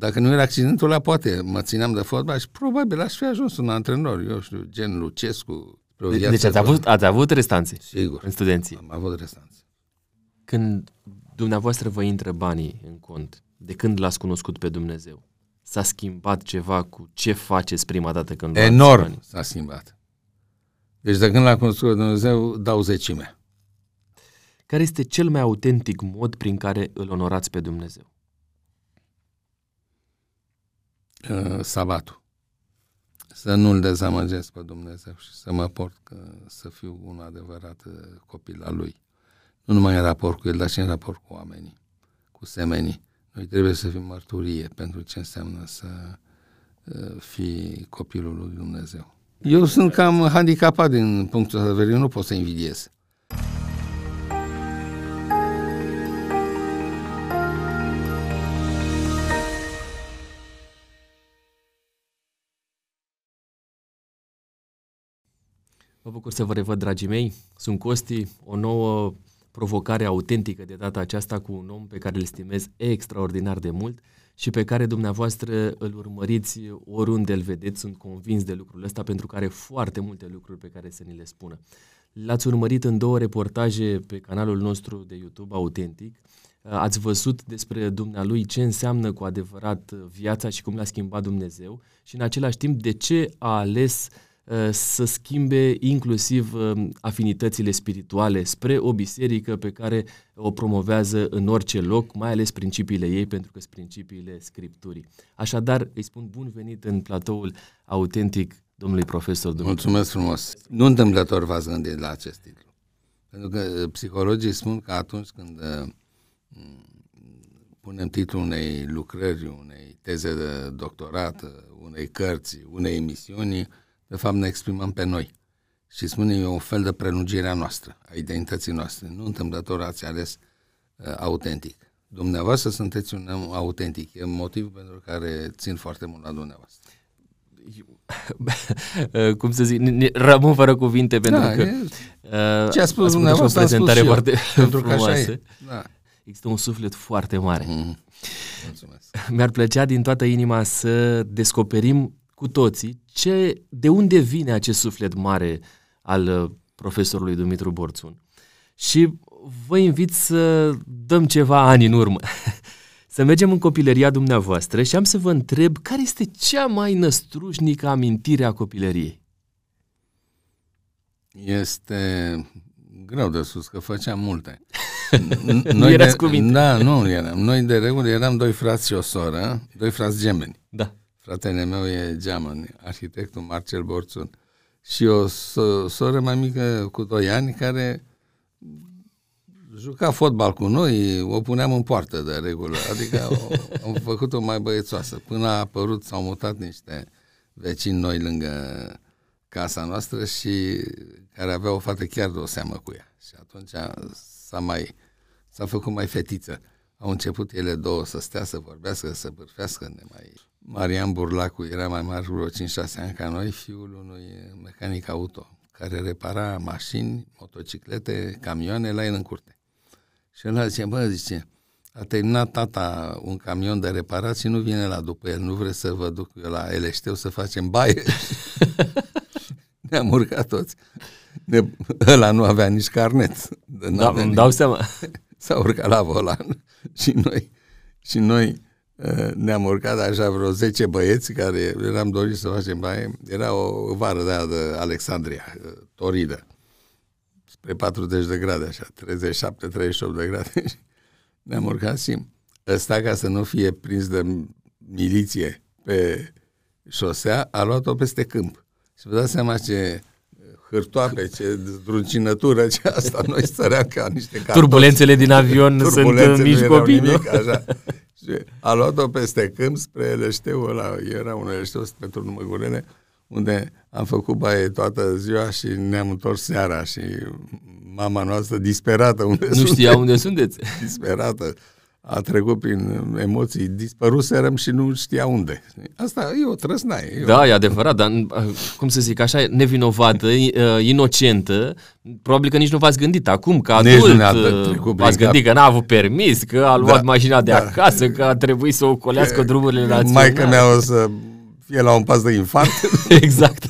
Dacă nu era accidentul ăla, poate mă țineam de fotbal și probabil aș fi ajuns un antrenor, eu știu, gen Lucescu. De, deci ați avut, ați avut restanțe Sigur. în studenții. Am avut restanțe. Când dumneavoastră vă intră banii în cont, de când l-ați cunoscut pe Dumnezeu, s-a schimbat ceva cu ce faceți prima dată când luați Enorm banii? s-a schimbat. Deci de când l-am cunoscut pe Dumnezeu, dau zecime. Care este cel mai autentic mod prin care îl onorați pe Dumnezeu? Uh, sabatul. Să nu-L dezamăgesc pe Dumnezeu și să mă port că să fiu un adevărat uh, copil al Lui. Nu numai în raport cu El, dar și în raport cu oamenii, cu semenii. Noi trebuie să fim mărturie pentru ce înseamnă să uh, fii copilul lui Dumnezeu. Eu sunt cam handicapat din punctul ăsta de vedere, eu nu pot să invidiez. Mă bucur să vă revăd, dragii mei. Sunt Costi, o nouă provocare autentică de data aceasta cu un om pe care îl stimez extraordinar de mult și pe care dumneavoastră îl urmăriți oriunde îl vedeți. Sunt convins de lucrul ăsta pentru că are foarte multe lucruri pe care să ni le spună. L-ați urmărit în două reportaje pe canalul nostru de YouTube Autentic. Ați văzut despre dumnealui ce înseamnă cu adevărat viața și cum l-a schimbat Dumnezeu și în același timp de ce a ales uh, să schimbe inclusiv uh, afinitățile spirituale spre o biserică pe care o promovează în orice loc, mai ales principiile ei, pentru că sunt principiile Scripturii. Așadar, îi spun bun venit în platoul autentic domnului profesor Dumitru. Mulțumesc frumos. Nu întâmplător v-ați gândit la acest titlu. Pentru că uh, psihologii spun că atunci când uh, m, punem titlul unei lucrări, unei teze de doctorat, uh, unei cărți, unei emisiuni, de fapt ne exprimăm pe noi. Și spunem, e un fel de prelungire a noastră, a identității noastre. Nu întâmplător ați ales uh, autentic. Dumneavoastră sunteți un om autentic. E motivul pentru care țin foarte mult la dumneavoastră. cum să zic, ne- ne- rămân fără cuvinte pentru Da, că e- uh, Ce a spus ați făcut și dumneavoastră, o am spus prezentare și eu, foarte pentru că așa frumoasă. e. Da. Există un suflet foarte mare. Mm. Mulțumesc. Mi-ar plăcea din toată inima să descoperim cu toții ce, de unde vine acest suflet mare al uh, profesorului Dumitru Borțun. Și vă invit să dăm ceva ani în urmă. Să mergem în copilăria dumneavoastră și am să vă întreb care este cea mai năstrușnică amintire a copilăriei. Este greu de spus, că făceam multe. Nu erați de, cu minte. Da, nu eram. Noi de regulă eram doi frați și o soră, doi frați gemeni. Da. Fratele meu e geamăn, arhitectul Marcel Borțun. Și o so- soră mai mică cu doi ani care juca fotbal cu noi, o puneam în poartă de regulă, adică o, am făcut-o mai băiețoasă. Până a apărut, s-au mutat niște vecini noi lângă casa noastră și care avea o fată chiar de o seamă cu ea. Și atunci s-a mai s-a făcut mai fetiță. Au început ele două să stea, să vorbească, să bârfească, ne mai... Marian Burlacu era mai mare, vreo 5-6 ani ca noi, fiul unui mecanic auto, care repara mașini, motociclete, camioane la el în curte. Și el zice, bă, zice, a terminat tata un camion de reparat și nu vine la după el, nu vreți să vă duc eu la Eleșteu să facem baie? Ne-am urcat toți. Ne, ăla nu avea nici carnet. Da, N-avea îmi dau seama. s-a urcat la volan și noi, și noi uh, ne-am urcat așa vreo 10 băieți care eram doriți să facem baie. Era o vară de, aia de Alexandria, uh, toridă, spre 40 de grade așa, 37-38 de grade. ne-am urcat și ăsta ca să nu fie prins de miliție pe șosea, a luat-o peste câmp. Și vă dați seama ce hârtoape, ce zdruncinătură, ce asta, noi stăream ca niște cartofi. Turbulențele din avion sunt Turbulențe, uh, nu mici erau copii, nu? nimic, așa. Și a luat-o peste câmp spre Eleșteu, ăla, era un Eleșteu pe turnul Măgurele, unde am făcut baie toată ziua și ne-am întors seara și mama noastră disperată unde Nu suntem, știa unde sunteți. disperată. A trecut prin emoții, dispăruserăm și nu știa unde. Asta e o trăsnaie. Da, e adevărat, dar cum să zic așa, nevinovată, inocentă, probabil că nici nu v-ați gândit acum, că adult, v-ați gândit că n-a avut permis, că a luat da, mașina de da. acasă, că a trebuit să ocolească drumurile naționale. Maica mea o să fie la un pas de infart. exact.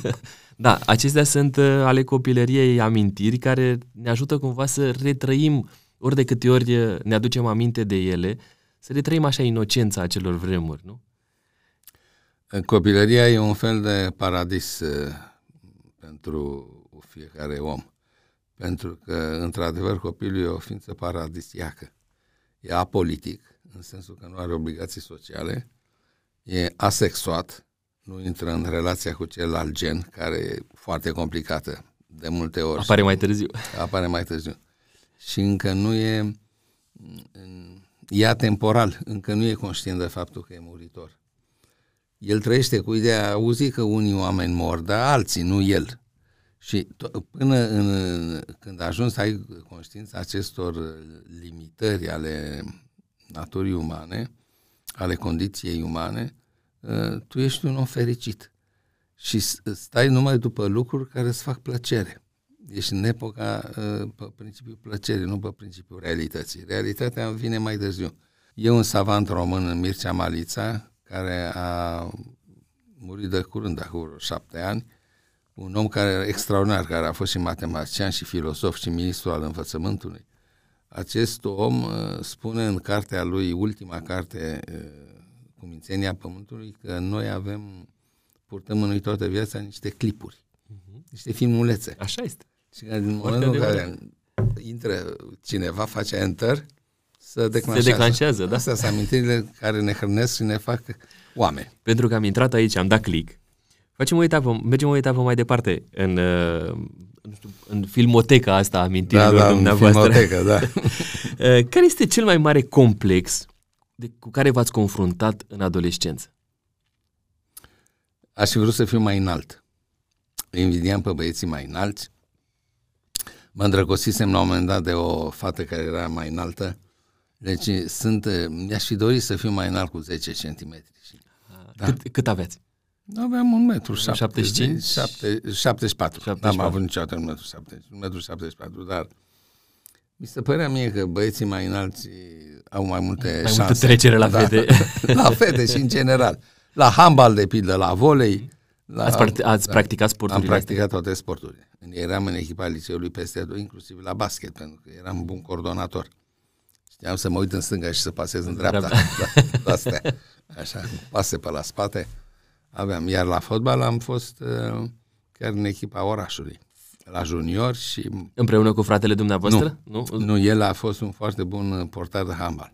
Da, acestea sunt ale copilăriei amintiri care ne ajută cumva să retrăim ori de câte ori ne aducem aminte de ele, să le trăim așa inocența acelor vremuri, nu? Copilăria e un fel de paradis pentru fiecare om. Pentru că, într-adevăr, copilul e o ființă paradisiacă. E apolitic, în sensul că nu are obligații sociale, e asexuat, nu intră în relația cu celălalt gen, care e foarte complicată de multe ori. Apare mai târziu. Apare mai târziu și încă nu e e atemporal, încă nu e conștient de faptul că e muritor. El trăiește cu ideea, auzi că unii oameni mor, dar alții, nu el. Și to- până în, când ajungi să ai conștiința acestor limitări ale naturii umane, ale condiției umane, ă, tu ești un om fericit și stai numai după lucruri care îți fac plăcere ești în epoca uh, pe principiul plăcerii, nu pe principiul realității. Realitatea vine mai târziu. E un savant român, Mircea Malița, care a murit de curând, acum vreo șapte ani, un om care extraordinar, care a fost și matematician și filosof și ministru al învățământului. Acest om uh, spune în cartea lui, ultima carte, uh, Cumințenia Pământului, că noi avem, purtăm în noi toată viața niște clipuri, uh-huh. niște filmulețe. Așa este. Și în momentul în care intră cineva, face enter, să declanșează. Se declanșează, da. Astea sunt amintirile care ne hrănesc și ne fac oameni. Pentru că am intrat aici, am dat click, facem o etapă, mergem o etapă mai departe în, uh, nu știu, în filmoteca asta a amintirilor da, da, dumneavoastră. filmoteca, da. Uh, care este cel mai mare complex de, cu care v-ați confruntat în adolescență? Aș fi vrut să fiu mai înalt. Invidiam pe băieții mai înalți Mă îndrăgostisem la un moment dat de o fată care era mai înaltă. Deci sunt, mi-aș fi dorit să fiu mai înalt cu 10 cm. Da. Cât, cât aveți? Aveam un metru 75? 74. 74. N-am avut niciodată un metru 70, un metru 74, dar mi se părea mie că băieții mai înalți au mai multe mai șanse. Multă trecere la da, fete. la fete și în general. La handbal, de pildă, la volei. La, ați, part- ați da, practicat sporturile Am practicat toate sporturile. Eram în echipa liceului peste tot, inclusiv la basket, pentru că eram bun coordonator. Știam să mă uit în stânga și să pasez în dreapta. Da, astea. Așa, pase pe la spate. Aveam. Iar la fotbal am fost uh, chiar în echipa orașului. La junior și... Împreună cu fratele dumneavoastră? Nu, nu, nu el a fost un foarte bun portar de handbal.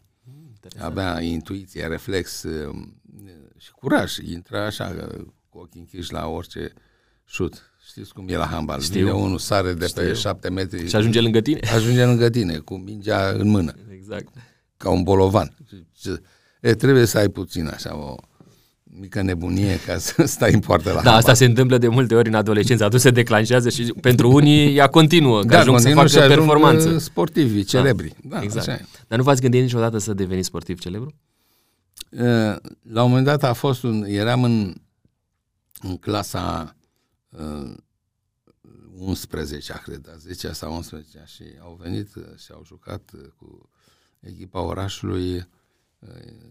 Avea intuiție, reflex uh, și curaj. Intra așa, cu ochii închiși la orice șut. Știți cum e la handbal. Știu. Vine unul, sare de Știu. pe șapte metri. Și ajunge lângă tine. Ajunge lângă tine, cu mingea în mână. Exact. Ca un bolovan. E, trebuie să ai puțin așa o mică nebunie ca să stai în poartă la Da, handbal. asta se întâmplă de multe ori în adolescență. Atunci se declanșează și pentru unii ea continuă, că da, ajung să facă ajung performanță. Uh, sportivi, da. celebri. Da, exact. Așa e. Dar nu v-ați gândit niciodată să deveniți sportiv celebru? Uh, la un moment dat a fost un... Eram în, în clasa uh, 11 cred, 10 sau 11 și au venit și au jucat cu echipa orașului,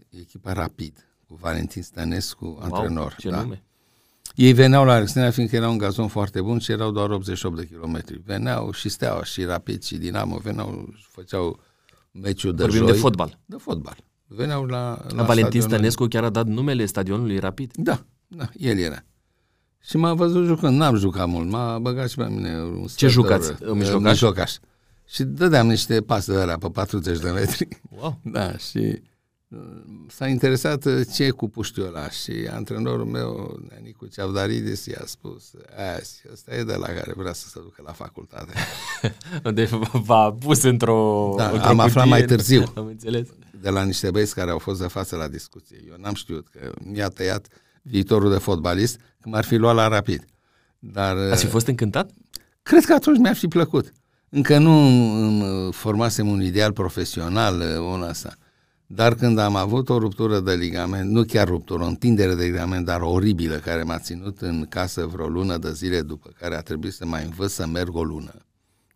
echipa Rapid, cu Valentin Stănescu, wow, antrenor. Ce da? nume? Ei veneau la Alexandria fiindcă era un gazon foarte bun și erau doar 88 de kilometri. Veneau și Steaua și Rapid și Dinamo, veneau și făceau meciul de Vorbim joi. de fotbal. De fotbal. Veneau la, la, la Valentin Stănescu chiar a dat numele stadionului Rapid? Da, da, el era. Și m-a văzut jucând, n-am jucat mult, m-a băgat și pe mine un Ce jucați? Mijlocaș? Mijlocaș. Și dădeam niște pase de alea pe 40 de metri. Wow. Da, și uh, s-a interesat uh, ce e cu puștiul ăla și antrenorul meu, Nicu Ceavdaridis, i-a spus, azi, ăsta e de la care vrea să se ducă la facultate. Deci v-a pus într-o Da, într-o am aflat mai târziu. Am înțeles. De la niște băieți care au fost de față la discuție. Eu n-am știut că mi-a tăiat viitorul de fotbalist, că m-ar fi luat la rapid. Dar, Ați fi fost încântat? Cred că atunci mi-ar fi plăcut. Încă nu îmi formasem un ideal profesional, un asta. Dar când am avut o ruptură de ligament, nu chiar ruptură, o întindere de ligament, dar oribilă, care m-a ținut în casă vreo lună de zile, după care a trebuit să mai învăț să merg o lună.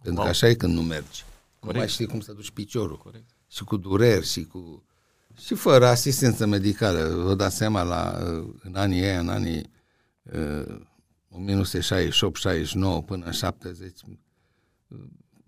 Pentru wow. că așa e când nu mergi. Corect. Nu mai știi cum să duci piciorul. Corect. Și cu dureri și cu... Și fără asistență medicală. Vă dați seama, la, în anii ăia, în anii uh, 1968-69 până în 70,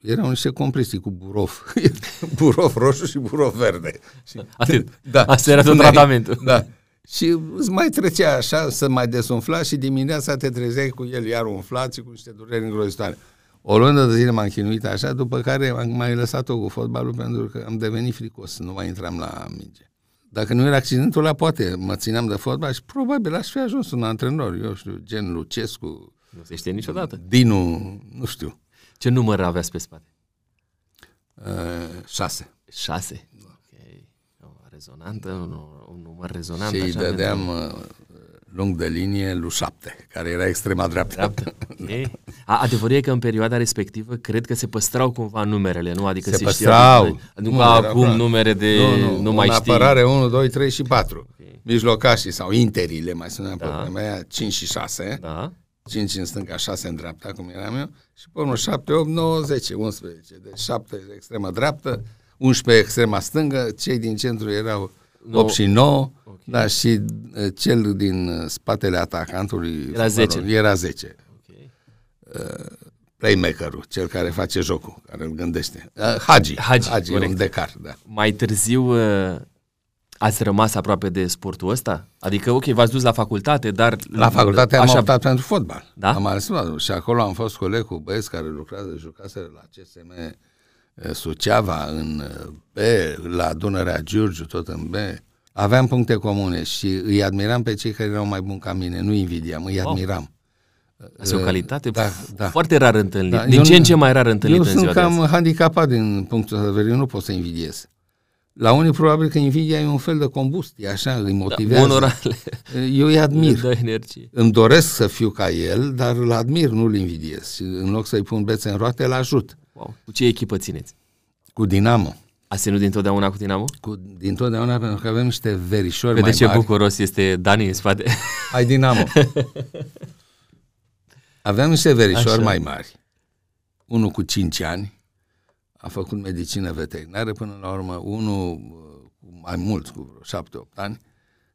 erau niște compresii cu burof. burof roșu și burof verde. Și, Atât. Da. Asta era tot tratamentul. Da. Și îți mai trecea așa, să mai desumfla și dimineața te trezeai cu el iar umflat și cu niște dureri îngrozitoare. O lună de zile m-am chinuit așa, după care am mai lăsat-o cu fotbalul pentru că am devenit fricos, nu mai intram la minge. Dacă nu era accidentul ăla, poate mă țineam de fotbal și probabil aș fi ajuns un antrenor, eu știu, gen Lucescu. Nu se știe niciodată. Dinu, nu știu. Ce număr aveați pe spate? Uh, șase. Șase? Ok. O rezonantă, un, un număr rezonant. Și îi dădeam pentru... Uh, lung de linie lui șapte, care era extrema dreaptă. dreaptă. Okay. A, adevărul e că în perioada respectivă cred că se păstrau cumva numerele, nu? Adică se, se păstrau. Știa, nu ca acum numere de nu, nu, nu mai știi. apărare 1, 2, 3 și 4. Okay. Mijlocașii sau interile, mai sunăm da. pe vremea 5 și 6. Da. 5 în stânga, 6 în dreapta, cum eram eu, și pe urmă 7, 8, 9, 10, 11. Deci 7 extrema dreaptă, 11 extrema stângă, cei din centru erau 8 și 9, okay. da, și uh, cel din uh, spatele atacantului era 10. Era 10. Okay. Uh, playmakerul, cel care face jocul, care îl gândește. Uh, Hagi, Hagi, Hagi un decar, da. Mai târziu uh, ați rămas aproape de sportul ăsta? Adică, ok, v-ați dus la facultate, dar... La facultate am așa... optat pentru fotbal. Da? Am ales și acolo am fost coleg cu băieți care lucrează, jucase la CSM eh, Suceava, în eh, B, la Dunărea Giurgiu, tot în B. Aveam puncte comune și îi admiram pe cei care erau mai buni ca mine, nu invidiam, îi admiram. Asta e o eh, calitate da, da. foarte rar întâlnit. Da, din ce în ce mai rar întâlnit Eu sunt cam handicapat din punctul de vedere, eu nu pot să invidiez. La unii probabil că invidia e un fel de combustie, așa, îi da, motivează. Da, onorale. Eu îi admir. Dă energie. Îmi doresc să fiu ca el, dar îl admir, nu-l invidiez. Și în loc să-i pun bețe în roate, îl ajut. Wow. Cu ce echipă țineți? Cu Dinamo. A ținut dintotdeauna cu Dinamo? Cu, dintotdeauna pentru că avem niște verișori Vede mai ce mari. bucuros este Dani în spate. Hai Dinamo. Avem niște verișori Așa. mai mari. Unul cu 5 ani, a făcut medicină veterinară până la urmă, unul mai mulți, cu vreo 7-8 ani,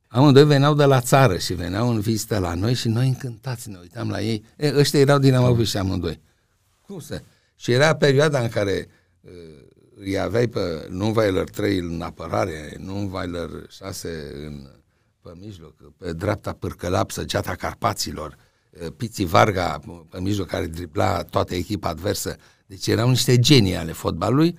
amândoi veneau de la țară și veneau în vizită la noi și noi încântați ne uitam la ei. E, ăștia erau din Amaviș amândoi. Cum să? Și era perioada în care uh, îi aveai pe Nunweiler 3 în apărare, Nunweiler 6 în, pe mijloc, pe dreapta Pârcălap, Geata Carpaților, uh, Piții Varga pe mijloc care dribla toată echipa adversă, deci erau niște genii ale fotbalului,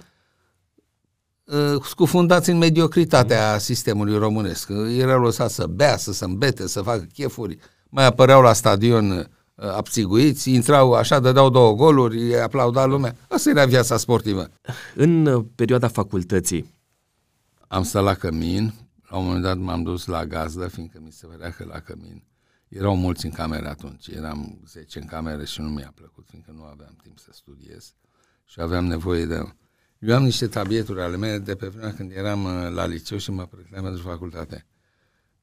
uh, scufundați în mediocritatea mm. sistemului românesc. Erau lăsați să bea, să se îmbete, să facă chefuri, mai apăreau la stadion uh, abțiguiți, intrau așa, dădeau două goluri, aplauda lumea. Asta era viața sportivă. În uh, perioada facultății? Am stat la cămin, la un moment dat m-am dus la gazdă, fiindcă mi se părea că la cămin erau mulți în cameră atunci, eram 10 în cameră și nu mi-a plăcut, fiindcă nu aveam timp să studiez și aveam nevoie de... Eu am niște tabieturi ale mele de pe vremea când eram uh, la liceu și mă pregăteam pentru facultate.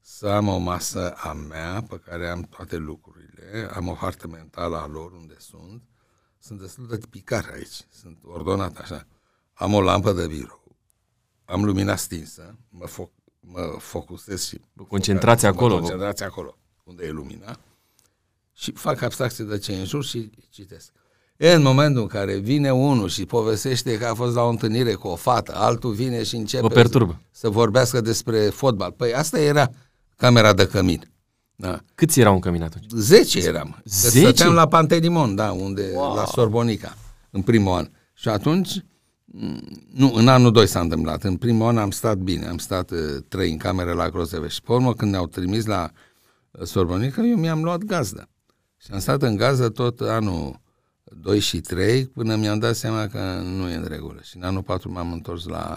Să am o masă a mea pe care am toate lucrurile, am o hartă mentală a lor unde sunt, sunt destul de tipicare aici, sunt ordonat așa. Am o lampă de birou, am lumina stinsă, mă, foc, mă focusez și... Concentrați acolo. Concentrați acolo, unde e lumina, și fac abstracție de ce în jur și citesc. E în momentul în care vine unul și povestește că a fost la o întâlnire cu o fată, altul vine și începe o perturbă. să vorbească despre fotbal. Păi asta era camera de cămin. Da. Câți erau în cămin atunci? Zece eram. Zece? Stăteam la Pantelimon, da, unde, wow. la Sorbonica, în primul an. Și atunci, nu, în anul 2 s-a întâmplat. În primul an am stat bine, am stat uh, trei în cameră la Grozeve. Și pe urmă, când ne-au trimis la uh, Sorbonica, eu mi-am luat gazdă. Și am stat în gazdă tot anul 2 și 3 până mi-am dat seama că nu e în regulă. Și în anul 4 m-am întors la,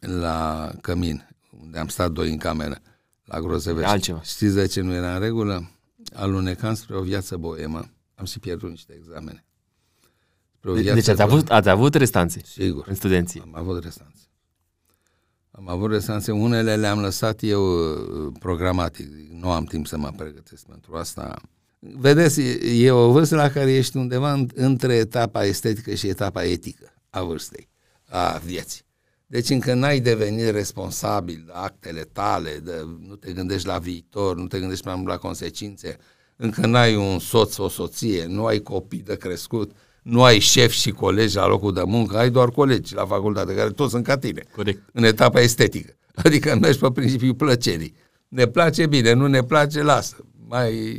la Cămin, unde am stat doi în cameră, la Grozăvești. Altceva. Știți de ce nu era în regulă? Alunecam spre o viață boemă. Am și pierdut niște examene. De, deci ați avut, ați avut restanțe? Sigur. În studenții? Am avut restanțe. Am avut restanțe, unele le-am lăsat eu uh, programatic, nu am timp să mă pregătesc pentru asta. Vedeți, e o vârstă la care ești undeva între etapa estetică și etapa etică a vârstei, a vieții. Deci încă n-ai devenit responsabil de actele tale, de, nu te gândești la viitor, nu te gândești mai mult la consecințe, încă n-ai un soț, o soție, nu ai copii de crescut, nu ai șef și colegi la locul de muncă, ai doar colegi la facultate, care toți sunt ca tine. Corect. În etapa estetică. Adică mergi pe principiul plăcerii. Ne place bine, nu ne place, lasă. Mai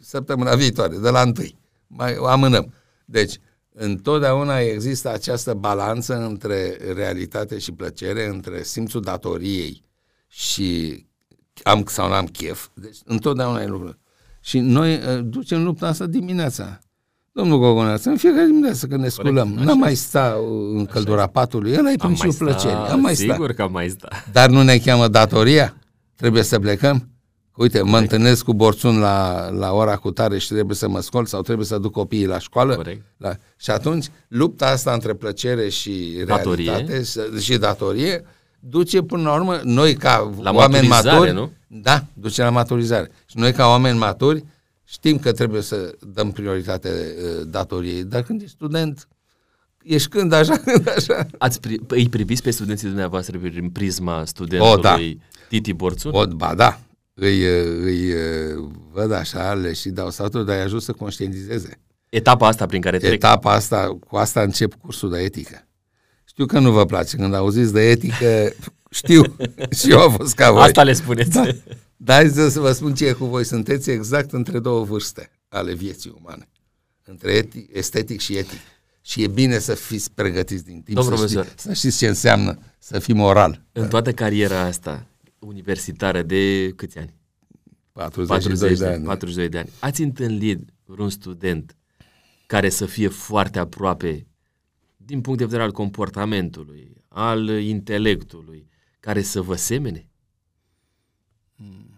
săptămâna viitoare, de la întâi. Mai amânăm. Deci, întotdeauna există această balanță între realitate și plăcere, între simțul datoriei și am sau n-am chef. Deci, întotdeauna e lucrul. Și noi uh, ducem lupta asta dimineața. Domnul Gogoneață, în fiecare dimineață când ne sculăm, nu mai sta în căldura patului, ăla e principiul plăcerii. Am mai sta. Sigur că am mai sta. Dar nu ne cheamă datoria? Trebuie să plecăm? Uite, Corect. mă întâlnesc cu borțun la, la ora cu tare și trebuie să mă scol sau trebuie să duc copiii la școală. La, și atunci, lupta asta între plăcere și datorie. realitate și, și datorie duce până la urmă, noi ca la oameni maturi, nu? da, duce la maturizare. Și noi ca oameni maturi știm că trebuie să dăm prioritate uh, datoriei, dar când ești student, ești când așa, când așa. Ați pri- îi priviți pe studenții dumneavoastră prin prisma studentului o, da. Titi Borțun? O, ba da, îi, îi văd așa, le și dau satul, dar îi ajut să conștientizeze. Etapa asta prin care trec. Etapa asta, cu asta încep cursul de etică. Știu că nu vă place când auziți de etică, știu, și eu am fost ca voi. Asta le spuneți. Da. Dar să vă spun ce e cu voi. Sunteți exact între două vârste ale vieții umane. Între eti, estetic și etic. Și e bine să fiți pregătiți din timp, să, știți, să știți ce înseamnă să fii moral. În toată cariera asta universitară de câți ani? 42 40 de ani. 42 de ani. Ați întâlnit vreun student care să fie foarte aproape din punct de vedere al comportamentului, al intelectului, care să vă semene?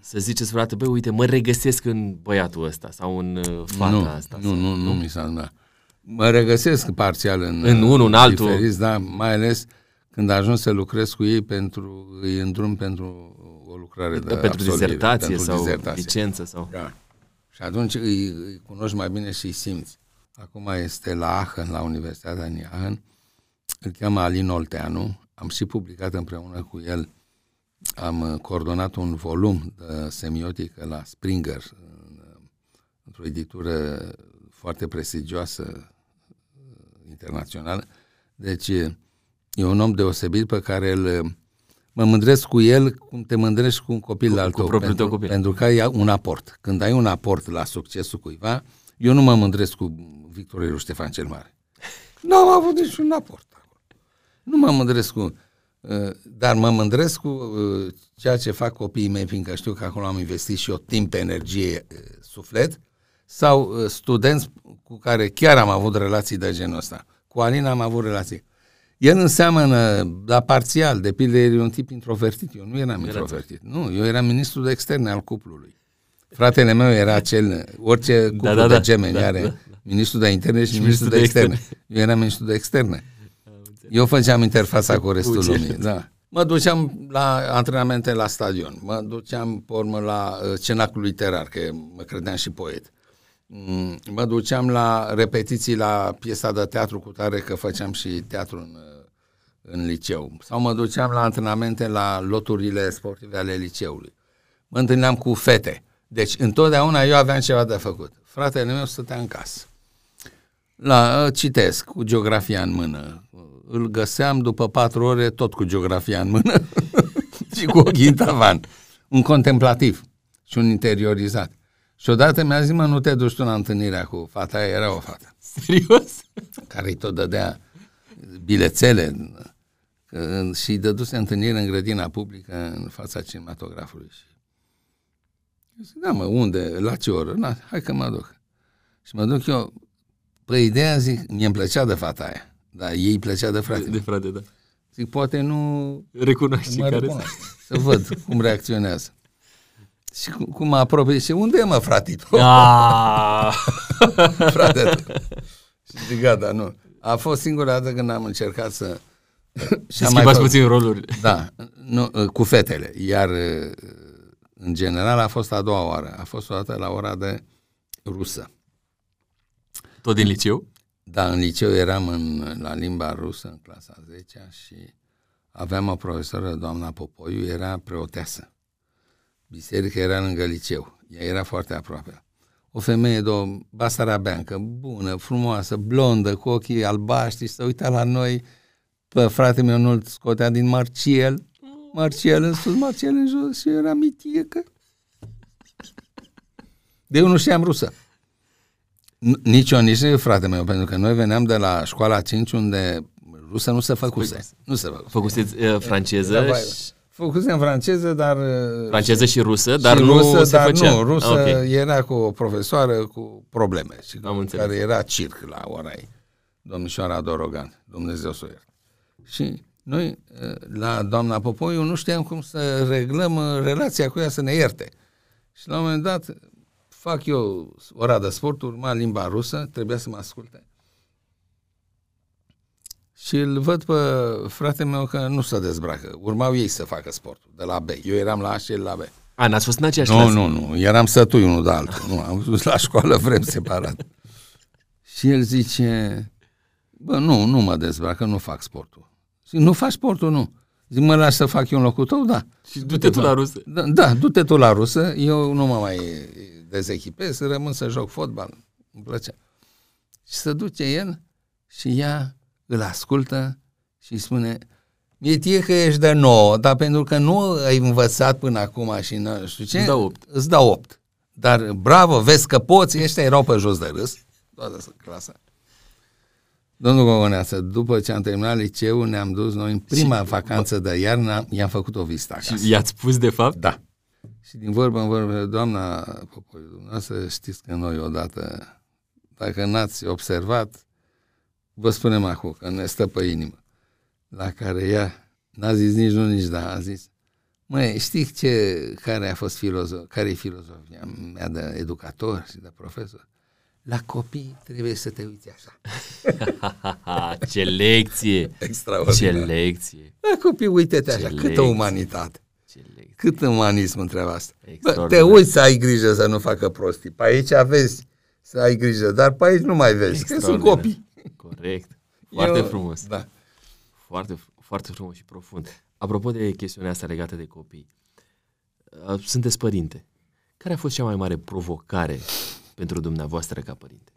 Să ziceți vreodată, băi, uite, mă regăsesc în băiatul ăsta sau în uh, fata nu, asta. Nu, nu, nu, nu mi s-a întâmplat. Mă regăsesc parțial în, în unul, în altul. Diferiți, da, mai ales când ajung să lucrez cu ei pentru, îi îndrum pentru o lucrare de Pentru dizertație pentru sau dizertație. licență sau... Da. Și atunci îi, îi cunoști mai bine și îi simți. Acum este la Aachen, la Universitatea din Aachen, îl cheamă Alin Olteanu, am și publicat împreună cu el, am coordonat un volum de semiotică la Springer, într-o editură foarte prestigioasă internațională. Deci e un om deosebit pe care îl, mă mândresc cu el cum te mândrești cu un copil cu, al tău. Cu pentru, copil. pentru că ai un aport. Când ai un aport la succesul cuiva, eu nu mă mândresc cu Victorelu Ștefan cel Mare. Nu am avut niciun aport. Nu mă mândresc cu... Uh, dar mă mândresc cu uh, ceea ce fac copiii mei, fiindcă știu că acolo am investit și eu timp, energie, uh, suflet, sau studenți cu care chiar am avut relații de genul ăsta. Cu Alina am avut relații. El înseamnă, la parțial, de pildă, e un tip introvertit. Eu nu eram introvertit. Nu, eu eram ministrul de externe al cuplului. Fratele meu era cel, orice da, cuplu da, da, de gemeni da, are da, da. ministrul de interne și, și ministrul de, de externe. externe. Eu eram ministrul de externe. Eu făceam interfața cu restul Uite. lumii. Da. Mă duceam la antrenamente la stadion, mă duceam pe urmă la uh, cenacul literar, că mă credeam și poet. Mm, mă duceam la repetiții la piesa de teatru cu tare, că făceam și teatru în, uh, în liceu. Sau mă duceam la antrenamente la loturile sportive ale liceului. Mă întâlneam cu fete. Deci, întotdeauna eu aveam ceva de făcut. Fratele meu stătea în casă. La, uh, citesc, cu geografia în mână. Îl găseam după patru ore tot cu geografia în mână și cu ochii în tavan. Un contemplativ și un interiorizat. Și odată mi-a zis, mă, nu te duci tu la întâlnirea cu fata aia, era o fată. Serios? Care îi tot dădea bilețele și îi dăduse întâlnire în grădina publică în fața cinematografului. Și zic, da, mă, unde? La ce oră? Na, hai că mă duc. Și mă duc eu. Păi ideea, zic, mie îmi plăcea de fata aia. Dar ei plăcea de frate. De, de frate, da. Zic, poate nu... Recunoaște care recunoaște. Să văd cum reacționează. Și cum, cum mă apropie și unde e mă fratito? Ah. Frate. Și zic, gata, nu. A fost singura dată când am încercat să și schimbați puțin roluri. Da, nu, cu fetele. Iar în general a fost a doua oară. A fost o dată la ora de rusă. Tot din liceu? Da, în liceu eram în, la limba rusă, în clasa 10 și aveam o profesoră, doamna Popoiu, era preoteasă. Biserica era lângă liceu. Ea era foarte aproape. O femeie de o basarabeancă, bună, frumoasă, blondă, cu ochii albaștri, să uita la noi, pe frate meu nu-l scotea din Marciel, Marciel în sus, Marciel în jos și era mitiecă. De eu nu știam rusă. Nici eu, nici eu, frate meu, pentru că noi veneam de la școala 5 unde rusă nu se făcuse. Nu se făcuse. Făcuseți uh, franceză? Da, Făcusem franceză, dar... Uh, franceză și rusă, dar și nu rusă, se dar făcea. Nu, rusă ah, okay. era cu o profesoară cu probleme. Și Am înțeles. care era circ la ora ei. Domnișoara Dorogan, Dumnezeu să o ierte. Și noi, uh, la doamna Popoiu, nu știam cum să reglăm relația cu ea să ne ierte. Și la un moment dat fac eu ora de sport, urma limba rusă, trebuia să mă asculte. Și îl văd pe frate meu că nu se dezbracă. Urmau ei să facă sportul, de la B. Eu eram la A și el la B. A, n-ați fost în aceeași Nu, clasă? nu, nu. Eram sătui unul de altul. nu, am dus la școală, vrem separat. și el zice, bă, nu, nu mă dezbracă, nu fac sportul. Zic, nu faci sportul, nu. Zic, mă lași să fac eu în locul tău? Da. Și du-te tu la rusă. Da, da, du-te tu la rusă. Eu nu mă mai dezechipez, rămân să joc fotbal. Îmi plăcea. Și se duce el și ea îl ascultă și îi spune e tie că ești de nouă, dar pentru că nu ai învățat până acum și nu știu ce, îți dau opt. Îți dau opt. Dar bravo, vezi că poți, ăștia erau pe jos de râs, toată clasa. Domnul Gogoneață, după ce am terminat liceul, ne-am dus noi în prima și, vacanță de iarnă, i-am făcut o vizită acasă. Și i-ați spus de fapt? Da. Și din vorbă în vorbă, doamna Popoi, dumneavoastră știți că noi odată, dacă n-ați observat, vă spunem acum că ne stă pe inimă. La care ea n-a zis nici nu, nici da, a zis, măi, știi ce, care a fost filozof, care e filozofia mea de educator și de profesor? La copii trebuie să te uiți așa. ce lecție! Extraordinar. Ce lecție! La copii uite-te așa, ce câtă lecție. umanitate. Cât umanism între asta. Bă, te uiți să ai grijă să nu facă prostii. Pe aici vezi să ai grijă, dar pe aici nu mai vezi, că sunt copii. Corect. Foarte Eu, frumos. Da. Foarte, foarte frumos și profund. Apropo de chestiunea asta legată de copii, uh, sunteți părinte. Care a fost cea mai mare provocare pentru dumneavoastră ca părinte?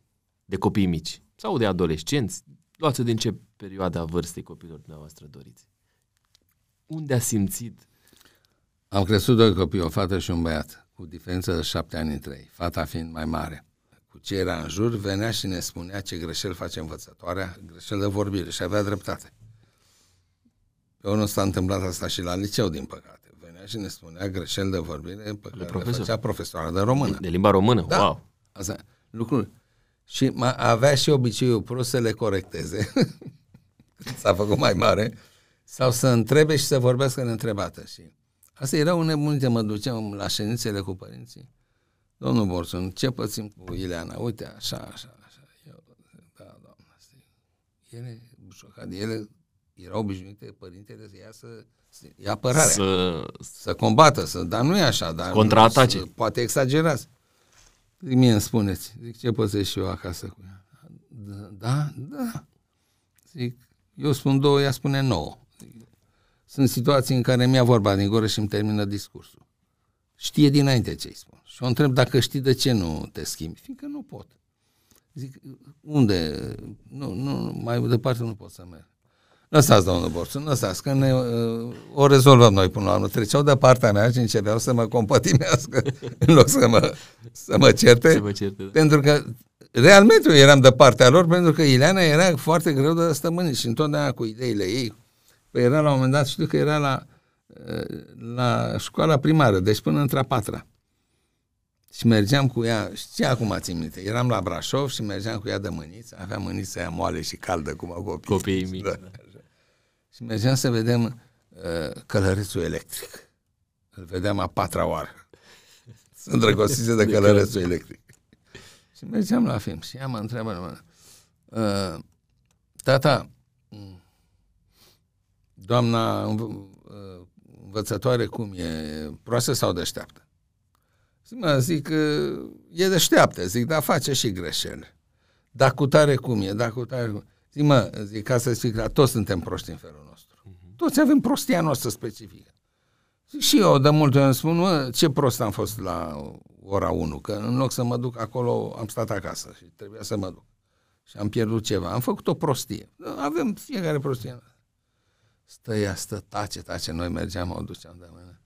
De copii mici sau de adolescenți? Luați-o din ce perioada vârstei copilor dumneavoastră doriți. Unde a simțit am crescut doi copii, o fată și un băiat, cu diferență de șapte ani între ei, fata fiind mai mare. Cu ce era în jur, venea și ne spunea ce greșel face învățătoarea, greșel de vorbire și avea dreptate. Pe unul s-a întâmplat asta și la liceu, din păcate. Venea și ne spunea greșel de vorbire pe care profesor. le făcea profesoara de română. De limba română? Da. Wow! Asta, lucruri. Și avea și obiceiul prost să le corecteze. S-a făcut mai mare. Sau să întrebe și să vorbească neîntrebată. Și Asta era un nebunite, mă duceam la ședințele cu părinții. Domnul Borsun, ce pățim cu Ileana? Uite, așa, așa, așa. Eu, da, doamna, ele, șocat, ele erau obișnuite, părintele să ia să, să ia apărarea, să, să combată, să, dar nu e așa, dar contraatace. Să, poate exagerați. Zic, mie îmi spuneți, zic, ce pățesc și eu acasă cu ea? Da, da, da. Zic, eu spun două, ea spune nouă. Sunt situații în care mi-a vorba din gură și îmi termină discursul. Știe dinainte ce îi spun. Și o întreb dacă știi de ce nu te schimbi. Fiindcă nu pot. Zic, unde? Nu, nu, mai departe nu pot să merg. Lăsați, domnul Borțun, lăsați, că ne, uh, o rezolvăm noi până la urmă. Treceau de partea mea și începeau să mă compătimească în loc să mă, să mă certe. Să mă certe da. Pentru că realmente eu eram de partea lor, pentru că Ileana era foarte greu de stămânit și întotdeauna cu ideile ei, Păi era la un moment dat, știu că era la, eh, la școala primară, deci până între a patra. Și mergeam cu ea, știi acum țin minte, eram la Brașov și mergeam cu ea de mâniță, avea mânița aia moale și caldă, cum au copii. Copiii mici. Da. Da. Și mergeam să vedem uh, călărețul electric. Îl vedeam a patra oară. Sunt îndrăgostiți de călărețul electric. Și mergeam la film și ea mă întreabă, uh, tata, doamna învățătoare cum e, proastă sau deșteaptă? Zic, mă, zic, e deșteaptă, zic, dar face și greșeli. Dar cu tare cum e, dar cu tare cum Zic, mă, zic, ca să zic, toți suntem proști în felul nostru. Uh-huh. Toți avem prostia noastră specifică. Zic, și eu de multe ori îmi spun, mă, ce prost am fost la ora 1, că în loc să mă duc acolo, am stat acasă și trebuia să mă duc. Și am pierdut ceva. Am făcut o prostie. Avem fiecare prostie. Stă ea, stă, tace, tace. Noi mergeam, o duceam de mână.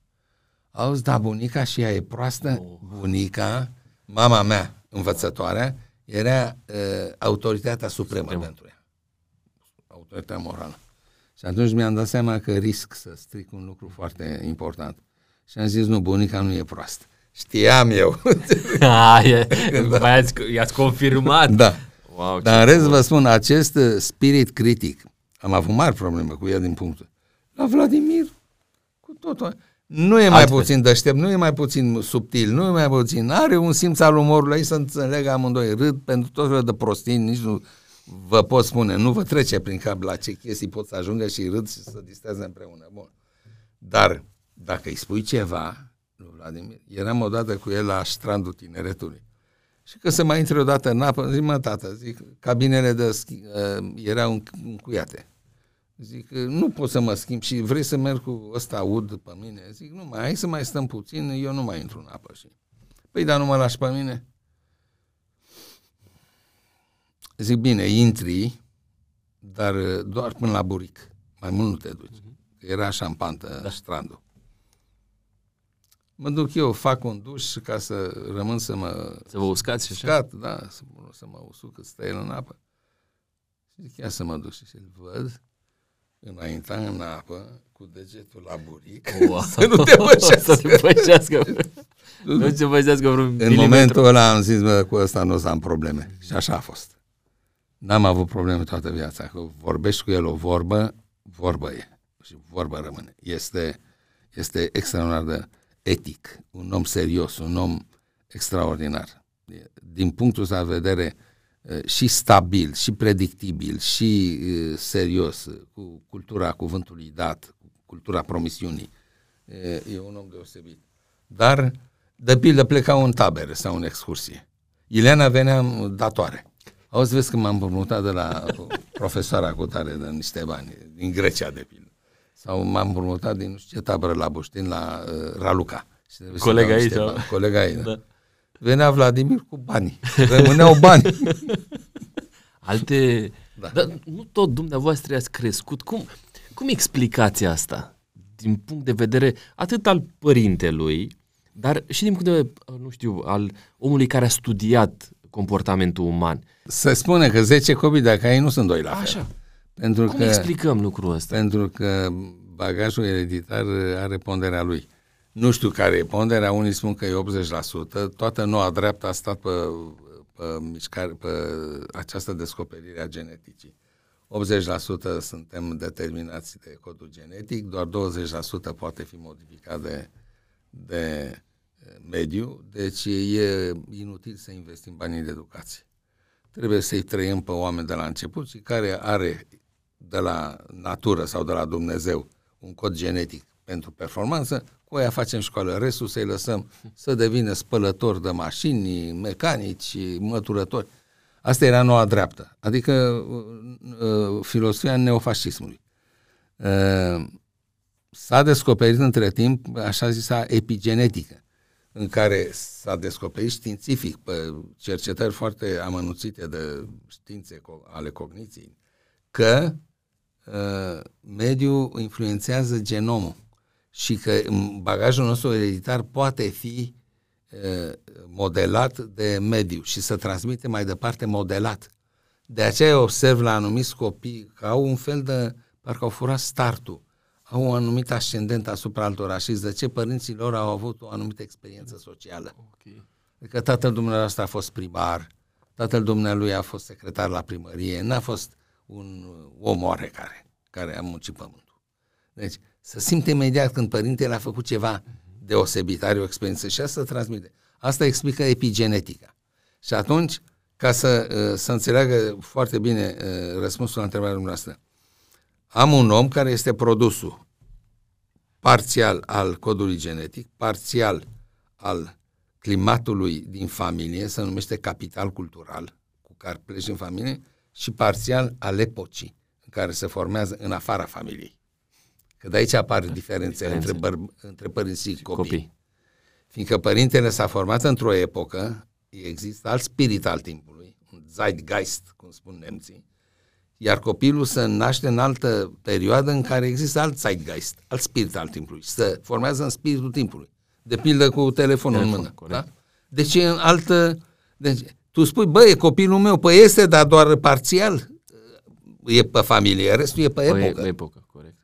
Auzi, da, bunica și ea e proastă? Oh. Bunica, mama mea, învățătoarea, era uh, autoritatea supremă Supremă. pentru ea. Autoritatea morală. Și atunci mi-am dat seama că risc să stric un lucru foarte important. Și am zis, nu, bunica nu e proastă. Știam eu. A, e, da. i-ați, i-ați confirmat. Da. Wow, Dar în rest vă spun, acest spirit critic, am avut mari probleme cu el din punctul. La Vladimir, cu totul. Nu e mai Altfel. puțin deștept, nu e mai puțin subtil, nu e mai puțin. Are un simț al umorului, aici să înțeleg amândoi. Râd pentru tot felul de prostii, nici nu vă pot spune, nu vă trece prin cap la ce chestii pot să ajungă și râd și să disteze împreună. Bun. Dar dacă îi spui ceva, lui Vladimir, eram odată cu el la strandul tineretului. Și că să mai intre odată în apă, zic, mă, tată, zic, cabinele de schi, uh, erau încuiate. Zic, nu pot să mă schimb și vrei să merg cu ăsta ud pe mine? Zic, nu mai, hai să mai stăm puțin, eu nu mai intru în apă. Și... Păi, dar nu mă lași pe mine? Zic, bine, intri, dar doar până la buric. Mai mult nu te duci. Era așa în pantă da. strandul. Mă duc eu, fac un duș ca să rămân să mă... Să vă uscați și așa? da, să, să mă usuc, să stai el în apă. Și zic, ia să mă duc și să-l văd înainta în apă cu degetul la buric wow. să nu te pășească. să te pășească. nu te pășească vreun În milimetru. momentul ăla am zis, bă, cu ăsta nu o să am probleme. Și așa a fost. N-am avut probleme toată viața. Că vorbești cu el o vorbă, vorbă e. Și vorbă rămâne. Este, este extraordinar de etic, un om serios, un om extraordinar. Din punctul ăsta de vedere, Eh, și stabil, și predictibil, și eh, serios, cu cultura cuvântului dat, cu cultura promisiunii. E un om deosebit. Dar, de pildă, plecau în tabere sau în excursie. Ileana venea datoare. Auzi, vezi că m-am împrumutat de la profesoara cu tare de niște bani, din Grecia, de pildă. Sau m-am împrumutat din nu știu ce tabără la Buștin, la uh, Raluca. Colega aici. Colega aici, da. da venea Vladimir cu bani. Rămâneau bani. Alte... Da. Dar nu tot dumneavoastră ați crescut. Cum, cum explicați asta? Din punct de vedere atât al părintelui, dar și din punct de vedere, nu știu, al omului care a studiat comportamentul uman. Se spune că 10 copii, dacă ai, nu sunt doi la fel. Așa. Pentru Cum că, explicăm lucrul ăsta? Pentru că bagajul ereditar are ponderea lui. Nu știu care e ponderea, unii spun că e 80%, toată noua dreaptă a stat pe, pe, mișcare, pe această descoperire a geneticii. 80% suntem determinați de codul genetic, doar 20% poate fi modificat de, de mediu, deci e inutil să investim banii de educație. Trebuie să-i trăim pe oameni de la început și care are de la natură sau de la Dumnezeu un cod genetic pentru performanță, cu aia facem școală, restul să-i lăsăm să devină spălători de mașini, mecanici, măturători. Asta era noua dreaptă, adică uh, uh, filosofia neofascismului. Uh, s-a descoperit între timp așa zisa epigenetică, în care s-a descoperit științific, pe cercetări foarte amănunțite de științe ale cogniției, că uh, mediul influențează genomul și că bagajul nostru ereditar poate fi modelat de mediu și să transmite mai departe modelat. De aceea observ la anumiți copii că au un fel de, parcă au furat startul, au un anumit ascendent asupra altora și de ce părinții lor au avut o anumită experiență socială. Okay. Adică tatăl dumneavoastră a fost primar, tatăl dumnealui a fost secretar la primărie, n-a fost un om oarecare care a muncit pământul. Deci, să simte imediat când părintele a făcut ceva deosebit, are o experiență și asta transmite. Asta explică epigenetica. Și atunci, ca să, uh, să înțeleagă foarte bine uh, răspunsul la întrebarea dumneavoastră, am un om care este produsul parțial al codului genetic, parțial al climatului din familie, se numește capital cultural, cu care pleci în familie, și parțial al epocii, în care se formează în afara familiei. Că de aici apar da, diferențe între, băr- între părinți și copii. copii. Fiindcă părintele s-a format într-o epocă, există alt spirit al timpului, un zeitgeist, cum spun nemții, iar copilul se naște în altă perioadă în care există alt zeitgeist, alt spirit al timpului, se formează în spiritul timpului. De pildă cu telefonul Telefon, în mână. Da? Deci e în altă... Deci, tu spui, bă, e copilul meu, păi este, dar doar parțial. E pe familie, restul e pe păi epocă. E, epocă, corect.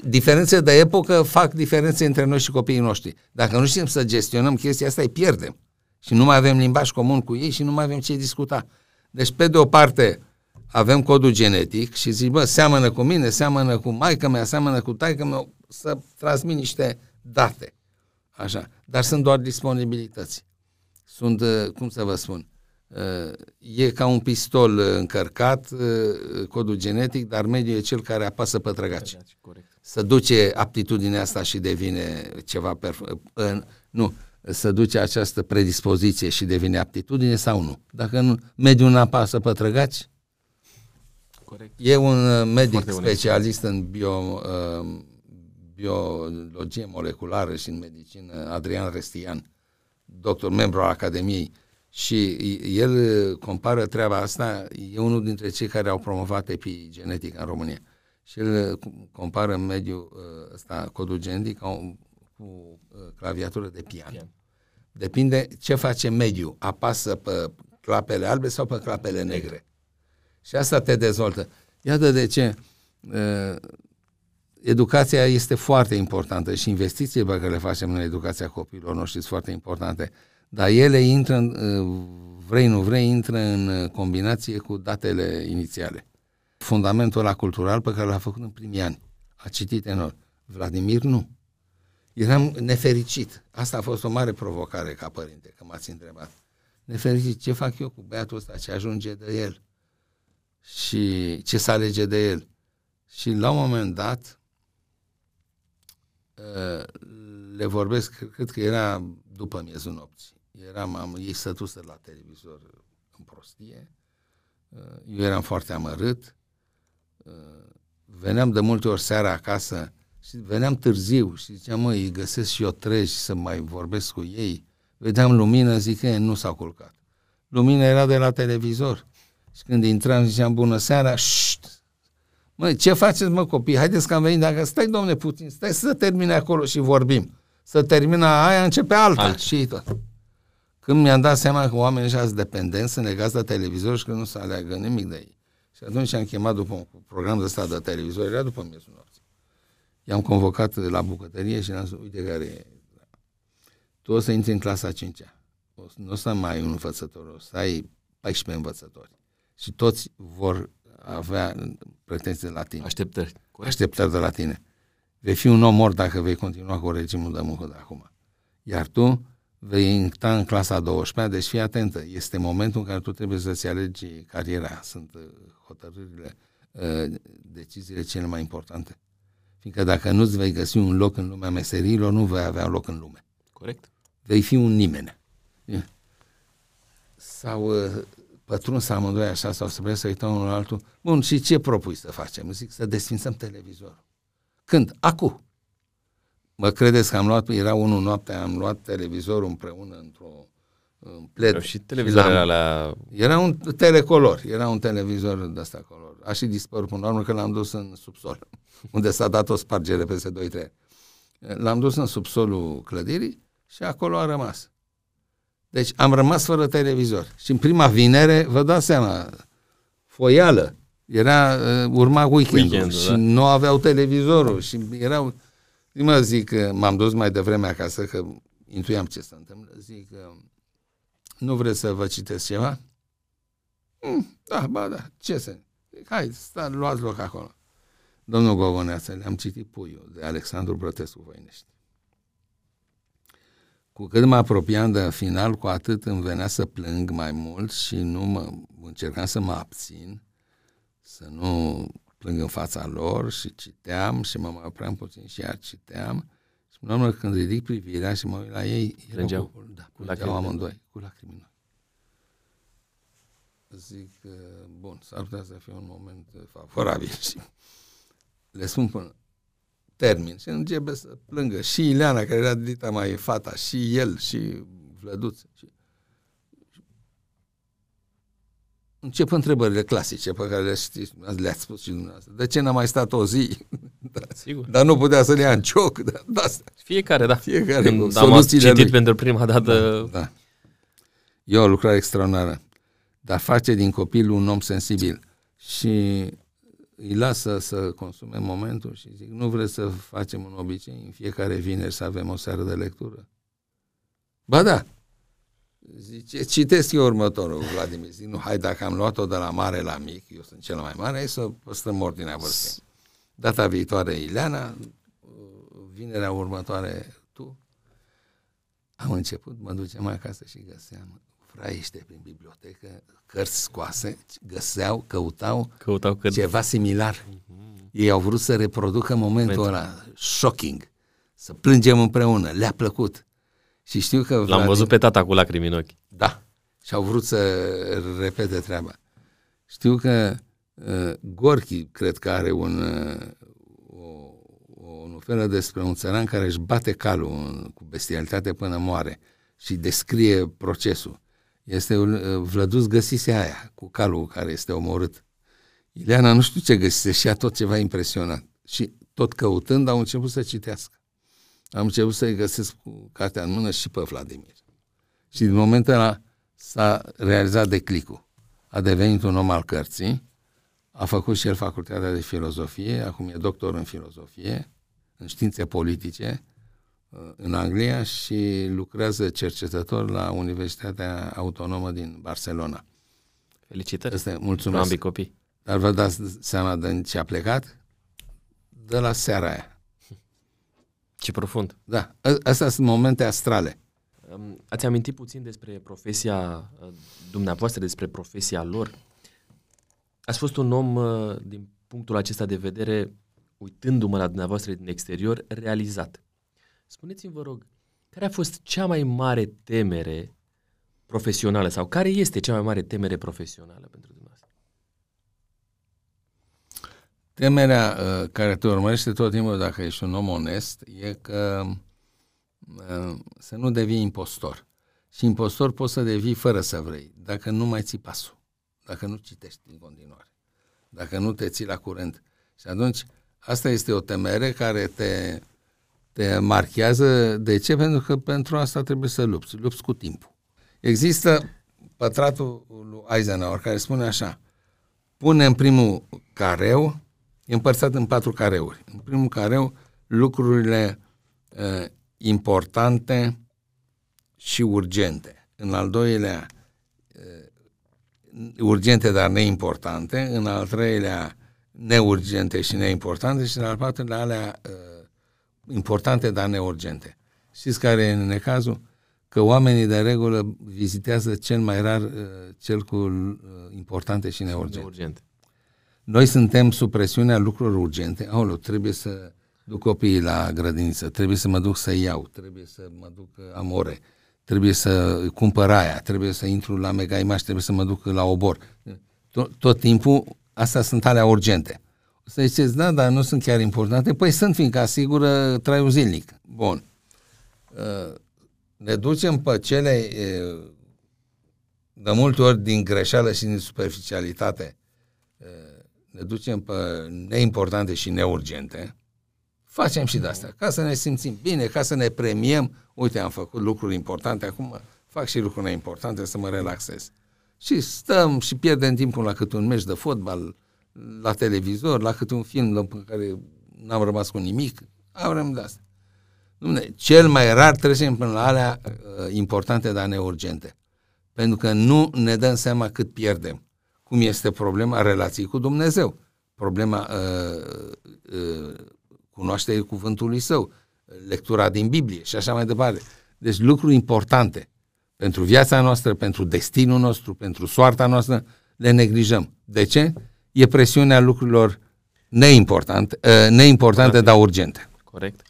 Diferențe de epocă fac diferențe între noi și copiii noștri. Dacă nu știm să gestionăm chestia asta, îi pierdem. Și nu mai avem limbaj comun cu ei și nu mai avem ce discuta. Deci, pe de o parte, avem codul genetic și zici, bă, seamănă cu mine, seamănă cu maica mea, seamănă cu taică mea, să transmit niște date. Așa. Dar sunt doar disponibilități. Sunt, uh, cum să vă spun, uh, e ca un pistol uh, încărcat, codul genetic, dar mediul e cel care apasă pe trăgaci. Să duce aptitudinea asta și devine ceva perf- nu, să duce această predispoziție și devine aptitudine sau nu. Dacă nu, mediul nu apasă pe trăgaci, Corect. e un medic specialist în bio, biologie moleculară și în medicină, Adrian Restian, doctor, membru al Academiei, și el compară treaba asta, e unul dintre cei care au promovat epigenetica în România. Și el compară mediul uh, ăsta, codul genetic, cu uh, claviatură de pian. pian. Depinde ce face mediul. Apasă pe clapele albe sau pe clapele negre. Și asta te dezvoltă. Iată de ce uh, educația este foarte importantă și investițiile pe care le facem în educația copiilor noștri sunt foarte importante, dar ele intră, în, uh, vrei nu vrei, intră în uh, combinație cu datele inițiale. Fundamentul ăla cultural pe care l-a făcut în primii ani. A citit enorm. Vladimir nu. Eram nefericit. Asta a fost o mare provocare ca părinte, că m-ați întrebat. Nefericit, ce fac eu cu băiatul ăsta, ce ajunge de el și ce să alege de el. Și la un moment dat, Uh, le vorbesc, cred că era după miezul nopții. Eram, am, ei stătuse la televizor în prostie, uh, eu eram foarte amărât, uh, veneam de multe ori seara acasă și veneam târziu și ziceam, măi, îi găsesc și eu treci să mai vorbesc cu ei. Vedeam lumină, zic că nu s-au culcat. Lumina era de la televizor. Și când intram, ziceam, bună seara, șt, Măi, ce faceți, mă, copii? Haideți că am venit, dacă stai, domne, puțin, stai să termine acolo și vorbim. Să termină aia, începe alta Alt. și tot. Când mi-am dat seama că oamenii ăștia sunt dependenți, sunt legați de televizor și că nu se aleagă nimic de ei. Și atunci am chemat după un program de stat de televizor, era după miezul nopții. I-am convocat la bucătărie și le-am zis, uite care e. Tu o să intri în clasa 5-a. nu o să mai ai un învățător, o să ai 14 învățători. Și toți vor avea pretenții de la tine. Așteptări. Corect. Așteptări de la tine. Vei fi un om mort dacă vei continua cu regimul de muncă de acum. Iar tu vei intra în clasa 12 deci fii atentă. Este momentul în care tu trebuie să-ți alegi cariera. Sunt uh, hotărârile, uh, deciziile cele mai importante. Fiindcă dacă nu-ți vei găsi un loc în lumea meserilor, nu vei avea loc în lume. Corect. Vei fi un nimeni. Sau uh, pătruns amândoi așa sau să vrem să uităm unul altul. Bun, și ce propui să facem? Zic să desfințăm televizorul. Când? Acu. Mă credeți că am luat, era unul noaptea, am luat televizorul împreună într-o în pled. Și televizorul la... Era un telecolor, era un televizor de asta color. A și dispărut până la urmă că l-am dus în subsol, unde s-a dat o spargere peste 2-3 L-am dus în subsolul clădirii și acolo a rămas. Deci am rămas fără televizor. Și în prima vinere, vă dați seama, foială. Era, uh, urma weekendul Weekend, și da. nu aveau televizorul și erau... Mă zic că m-am dus mai devreme acasă, că intuiam ce se întâmplă. Zic că nu vreți să vă citesc ceva? Mm, da, ba da, ce să... Zic, hai, sta, luați loc acolo. Domnul Gogoneață, le-am citit Puiul de Alexandru Brătescu Voinești. Cu cât mă apropiam de final, cu atât îmi venea să plâng mai mult și nu mă încercam să mă abțin, să nu plâng în fața lor și citeam și mă mai opream puțin și iar citeam. Și până la urmă, când ridic privirea și mă uit la ei, Plângeau? Cu, da, Cu plângeau lacrimi. amândoi, cu lacrimi în ochi. Zic, uh, bun, s-ar putea să fie un moment uh, favorabil și le spun până termin și începe să plângă și Ileana, care era dita mai fata, și el, și Vlăduț. Și... Încep întrebările clasice pe care le știți, le-ați spus și dumneavoastră. De ce n-a mai stat o zi? da. Sigur. Dar nu putea să le ia în cioc. Da, da, asta. Fiecare, da. Fiecare cu Când am soluțiile citit lui. pentru prima dată, Da. E o lucrare extraordinară. Dar face din copil un om sensibil. Și îi lasă să consume momentul și zic, nu vreți să facem un obicei în fiecare vineri să avem o seară de lectură? Ba da. Zice, citesc eu următorul, Vladimir. Zic, nu, hai, dacă am luat-o de la mare la mic, eu sunt cel mai mare, hai să păstrăm ordinea vârstei. Data viitoare Ileana, vinerea următoare tu. Am început, mă duceam acasă și găseam fraiște prin bibliotecă, cărți scoase, găseau, căutau căutau că ceva similar. Ei au vrut să reproducă momentul ăla shocking, să plângem împreună, le-a plăcut. Și știu că... l-am văzut pe tata cu lacrimi în ochi. Da. Și au vrut să repete treaba. Știu că uh, Gorky, cred că are un, uh, o, o novelă despre un țăran care își bate calul în- cu bestialitate până moare și descrie procesul. Este un, uh, Vlăduț găsise aia cu calul care este omorât. Ileana nu știu ce găsise și a tot ceva impresionant. Și tot căutând au început să citească. Am început să-i găsesc cu cartea în mână și pe Vladimir. Și din momentul ăla s-a realizat declicul. A devenit un om al cărții, a făcut și el facultatea de filozofie, acum e doctor în filozofie, în științe politice, uh, în Anglia și lucrează cercetător la Universitatea Autonomă din Barcelona. Felicitări Este, pentru mulțumesc. ambii copii. Dar vă dați seama de ce a plecat? De la seara aia. Ce profund. Da, ă- astea sunt momente astrale. Um, Ați amintit puțin despre profesia uh, dumneavoastră, despre profesia lor. Ați fost un om, uh, din punctul acesta de vedere, uitându-mă la dumneavoastră din exterior, realizat. Spuneți-mi, vă rog, care a fost cea mai mare temere profesională sau care este cea mai mare temere profesională pentru dumneavoastră? Temerea uh, care te urmărește tot timpul dacă ești un om onest e că uh, să nu devii impostor. Și impostor poți să devii fără să vrei, dacă nu mai ții pasul, dacă nu citești în continuare, dacă nu te ții la curent. Și atunci, asta este o temere care te, te marchează. De ce? Pentru că pentru asta trebuie să lupți. Lupți cu timpul. Există pătratul lui Eisenhower care spune așa, pune în primul careu, e împărțat în patru careuri. În primul careu, lucrurile uh, importante și urgente. În al doilea, uh, urgente, dar neimportante. În al treilea, neurgente și neimportante. Și în al patrulea, alea uh, importante, dar neurgente. Știți care e necazul? Că oamenii de regulă vizitează cel mai rar uh, cel cu uh, importante și neurgente. Urgent. Noi suntem sub presiunea lucrurilor urgente. Aoleu, trebuie să duc copiii la grădiniță, trebuie să mă duc să iau, trebuie să mă duc uh, amore, trebuie să cumpăr aia, trebuie să intru la Mega Image, trebuie să mă duc la obor. Tot, tot timpul, astea sunt alea urgente. O să ziceți, da, dar nu sunt chiar importante. Păi sunt, fiindcă asigură traiul zilnic. Bun. Uh, Ne ducem pe cele uh, de multe ori din greșeală și din superficialitate ne ducem pe neimportante și neurgente, facem și de asta, ca să ne simțim bine, ca să ne premiem, uite, am făcut lucruri importante, acum fac și lucruri neimportante să mă relaxez. Și stăm și pierdem timpul la câte un meci de fotbal, la televizor, la câte un film în care n-am rămas cu nimic, avem de asta. Dumne, cel mai rar trecem până la alea uh, importante, dar neurgente. Pentru că nu ne dăm seama cât pierdem cum este problema relației cu Dumnezeu, problema uh, uh, cunoașterii cuvântului său, lectura din Biblie și așa mai departe. Deci lucruri importante pentru viața noastră, pentru destinul nostru, pentru soarta noastră, le neglijăm. De ce? E presiunea lucrurilor neimportante, uh, neimportante dar urgente. Corect.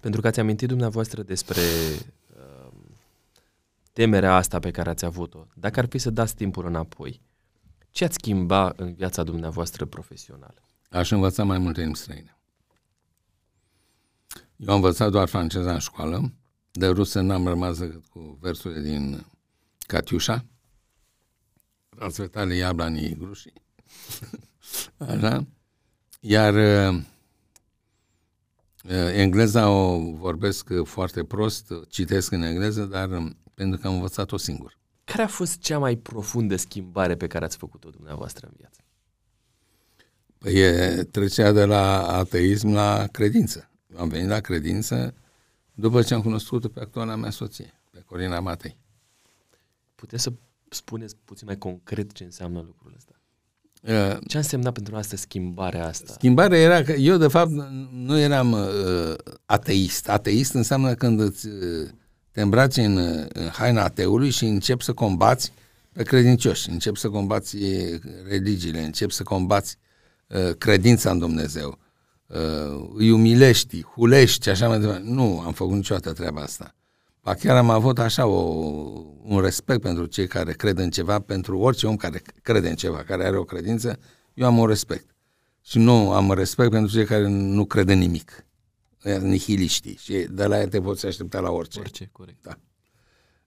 Pentru că ați amintit dumneavoastră despre uh, temerea asta pe care ați avut-o. Dacă ar fi să dați timpul înapoi, ce ați schimba în viața dumneavoastră profesională? Aș învăța mai multe limbi străine. Eu am învățat doar franceza în școală, de rusă n-am rămas decât cu versurile din Catiușa, Razvetale Iablanii Grușii, așa, iar uh, uh, engleza o vorbesc foarte prost, citesc în engleză, dar um, pentru că am învățat-o singur. Care a fost cea mai profundă schimbare pe care ați făcut-o dumneavoastră în viață? Păi e trecerea de la ateism la credință. Am venit la credință după ce am cunoscut pe actuala mea soție, pe Corina Matei. Puteți să spuneți puțin mai concret ce înseamnă lucrul ăsta? Uh, ce a însemnat pentru asta schimbarea asta? Schimbarea era că eu, de fapt, nu eram uh, ateist. Ateist înseamnă când îți, uh, te îmbraci în, în haina ateului și începi să combați pe credincioși, începi să combați religiile, începi să combați uh, credința în Dumnezeu, uh, îi umilești, hulești și așa mai departe. Nu am făcut niciodată treaba asta. Ba chiar am avut așa o, un respect pentru cei care cred în ceva, pentru orice om care crede în ceva, care are o credință, eu am un respect. Și nu am respect pentru cei care nu cred în nimic. Nihiliștii. Și de la ea te poți aștepta la orice. Orice, corect. Da.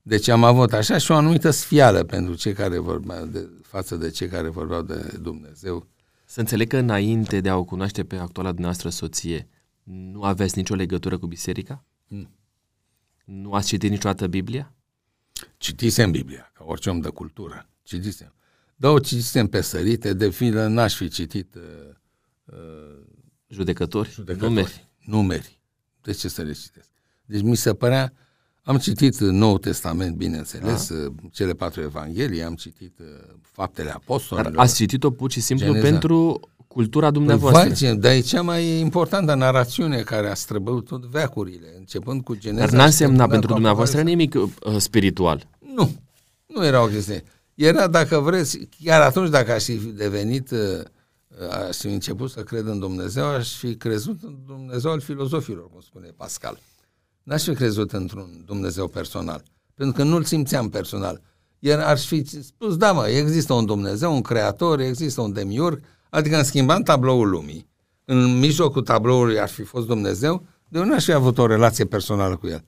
Deci am avut așa și o anumită sfială pentru cei care vorbeau de, față de cei care vorbeau de Dumnezeu. Să înțeleg că înainte de a o cunoaște pe actuala dumneavoastră soție, nu aveți nicio legătură cu biserica? Nu. Nu ați citit niciodată Biblia? Citisem Biblia, ca orice om de cultură. Citisem. Dar o citisem pe sărite, de filă n-aș fi citit uh, uh, judecători, judecători, numeri. Numeri. De ce să le citesc? Deci mi se părea, am citit Noul Testament, bineînțeles, A. Uh, cele patru evanghelii, am citit uh, faptele apostolilor. Dar ați citit-o pur și simplu Geneza. pentru cultura dumneavoastră. Păi, dar e cea mai importantă narațiune care a străbăut tot veacurile, începând cu Geneza. Dar n-a însemnat pentru dumneavoastră nimic uh, spiritual. Nu, nu era o chestie. Era, dacă vreți, chiar atunci dacă aș fi devenit, uh, uh, aș fi început să cred în Dumnezeu, aș fi crezut în Dumnezeu al filozofilor, cum spune Pascal. N-aș fi crezut într-un Dumnezeu personal, pentru că nu-l simțeam personal. Iar aș fi spus, da mă, există un Dumnezeu, un creator, există un demiurg, Adică în schimbam tabloul lumii, în mijlocul tabloului ar fi fost Dumnezeu, de unde aș fi avut o relație personală cu el.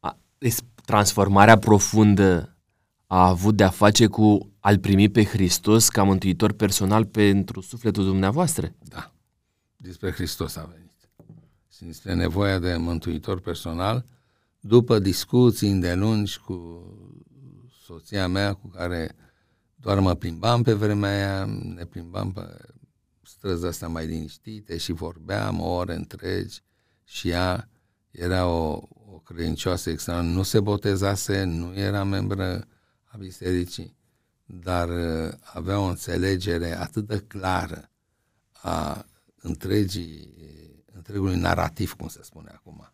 A, deci transformarea profundă a avut de-a face cu al primi pe Hristos ca mântuitor personal pentru sufletul dumneavoastră? Da. Despre Hristos a venit. Și despre nevoia de mântuitor personal, după discuții îndelungi cu soția mea, cu care doar mă plimbam pe vremea aia, ne plimbam pe străzi astea mai liniștite și vorbeam ore întregi și ea era o, o credincioasă extra, nu se botezase, nu era membră a bisericii, dar uh, avea o înțelegere atât de clară a întregii, întregului narativ, cum se spune acum.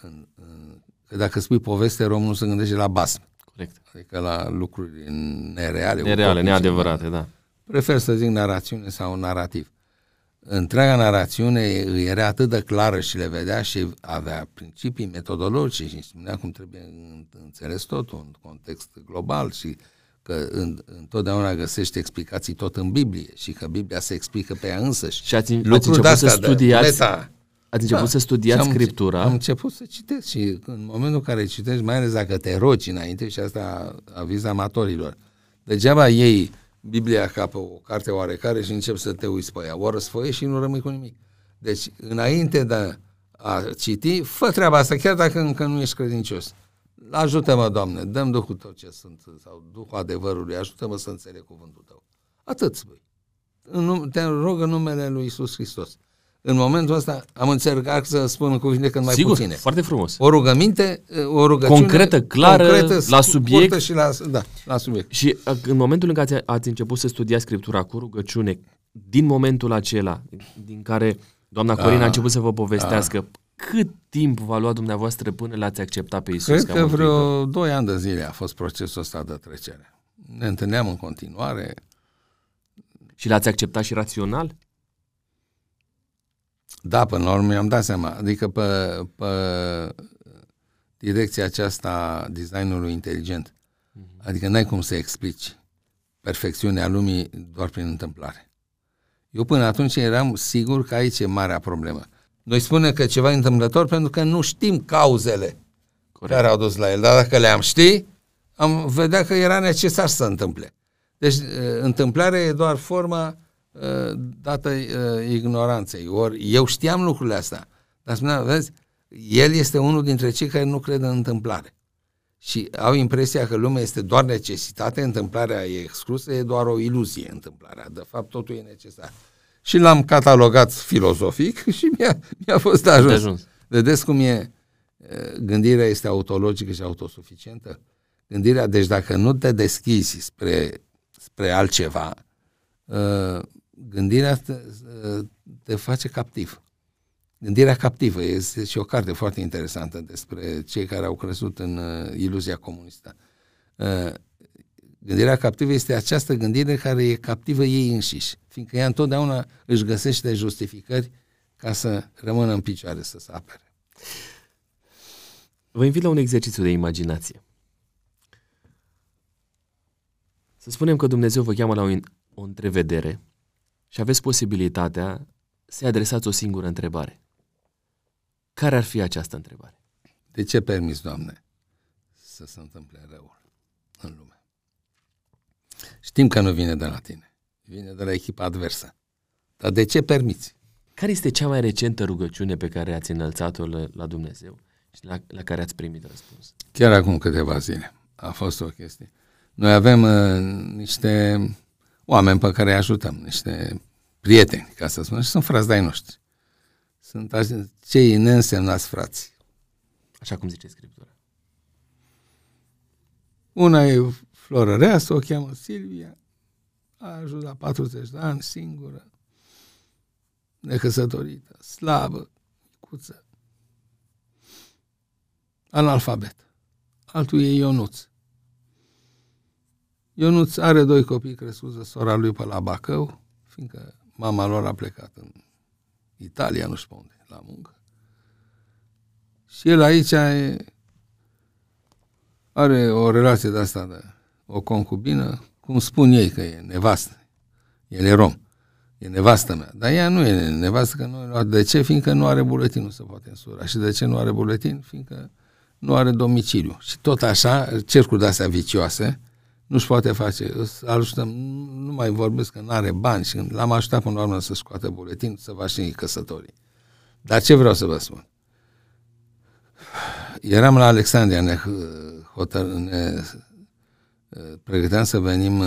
În, în, că dacă spui poveste, romul nu se gândește la basm. Corect. Adică la lucruri nereale. Nereale, neadevărate, da. Prefer să zic narațiune sau narativ. Întreaga narațiune era atât de clară și le vedea și avea principii metodologice și spunea cum trebuie înțeles totul în context global și că în, întotdeauna găsește explicații tot în Biblie și că Biblia se explică pe ea însăși. Și ați, ați început să studiați, meta, Ați început da. să studiați am, Scriptura? Am început să citesc și în momentul în care citești, mai ales dacă te rogi înainte, și asta aviz amatorilor, degeaba ei Biblia ca pe o carte oarecare și încep să te uiți pe ea. O răsfoie și nu rămâi cu nimic. Deci, înainte de a citi, fă treaba asta, chiar dacă încă nu ești credincios. Ajută-mă, Doamne, dăm Duhul Tău ce sunt, sau Duhul adevărului, ajută-mă să înțeleg cuvântul Tău. Atât spui. Te rog în numele Lui Isus Hristos în momentul ăsta am încercat să spun cuvinte cât mai Sigur, puține. foarte frumos. O rugăminte, o rugăciune concretă, clară, concretă, la subiect. Și la, da, la subiect. Și uh, în momentul în care ați început să studiați Scriptura cu rugăciune, din momentul acela, din care doamna Corina a, a ah. început să vă povestească, a. cât timp v-a luat dumneavoastră până l-ați acceptat pe Isus? Cred că vreo doi ani de zile a fost procesul ăsta de trecere. Ne întâlneam în continuare. Și l-ați acceptat și rațional? Da, până la urmă mi-am dat seama. Adică pe, pe direcția aceasta designului inteligent. Mm-hmm. Adică n-ai cum să explici perfecțiunea lumii doar prin întâmplare. Eu până atunci eram sigur că aici e marea problemă. Noi spunem că ceva e întâmplător pentru că nu știm cauzele Corect. care au dus la el. Dar dacă le-am ști, am vedea că era necesar să întâmple. Deci întâmplarea e doar forma dată ignoranței. Ori eu știam lucrurile astea. Dar spuneam, vezi, el este unul dintre cei care nu cred în întâmplare. Și au impresia că lumea este doar necesitate, întâmplarea e exclusă, e doar o iluzie întâmplarea. De fapt, totul e necesar. Și l-am catalogat filozofic și mi-a, mi-a fost ajuns. De ajuns. Vedeți cum e, gândirea este autologică și autosuficientă? Gândirea, deci dacă nu te deschizi spre, spre altceva, gândirea te, te face captiv. Gândirea captivă este și o carte foarte interesantă despre cei care au crescut în uh, iluzia comunistă. Uh, gândirea captivă este această gândire care e captivă ei înșiși, fiindcă ea întotdeauna își găsește justificări ca să rămână în picioare, să se apere. Vă invit la un exercițiu de imaginație. Să spunem că Dumnezeu vă cheamă la o, o întrevedere și aveți posibilitatea să-i adresați o singură întrebare. Care ar fi această întrebare? De ce permis, Doamne, să se întâmple răul în lume? Știm că nu vine de la tine, vine de la echipa adversă. Dar de ce permiți? Care este cea mai recentă rugăciune pe care ați înălțat-o la Dumnezeu și la, la care ați primit răspuns? Chiar acum câteva zile. A fost o chestie. Noi avem uh, niște oameni pe care îi ajutăm, niște prieteni, ca să spun, și sunt frați de-ai noștri. Sunt cei neînsemnați frați. Așa cum zice Scriptura. Una e Florăreasă, o cheamă Silvia, a ajuns la 40 de ani, singură, necăsătorită, slabă, cuță, analfabet. Altul e Ionuț. Ionuț are doi copii crescuți de sora lui pe la Bacău, fiindcă mama lor a plecat în Italia, nu știu unde, la muncă. Și el aici e, are o relație de asta, de o concubină, cum spun ei că e nevastă. El e rom. E nevastă mea. Dar ea nu e nevastă, că nu De ce? Fiindcă nu are buletin, nu se poate însura. Și de ce nu are buletin? Fiindcă nu are domiciliu. Și tot așa, cercuri de-astea vicioase, nu-și poate face. Ajutăm, nu mai vorbesc că nu are bani și l-am ajutat până la urmă să scoată buletin, să va și căsătorii. Dar ce vreau să vă spun? Eram la Alexandria, ne, hotăr, ne pregăteam să venim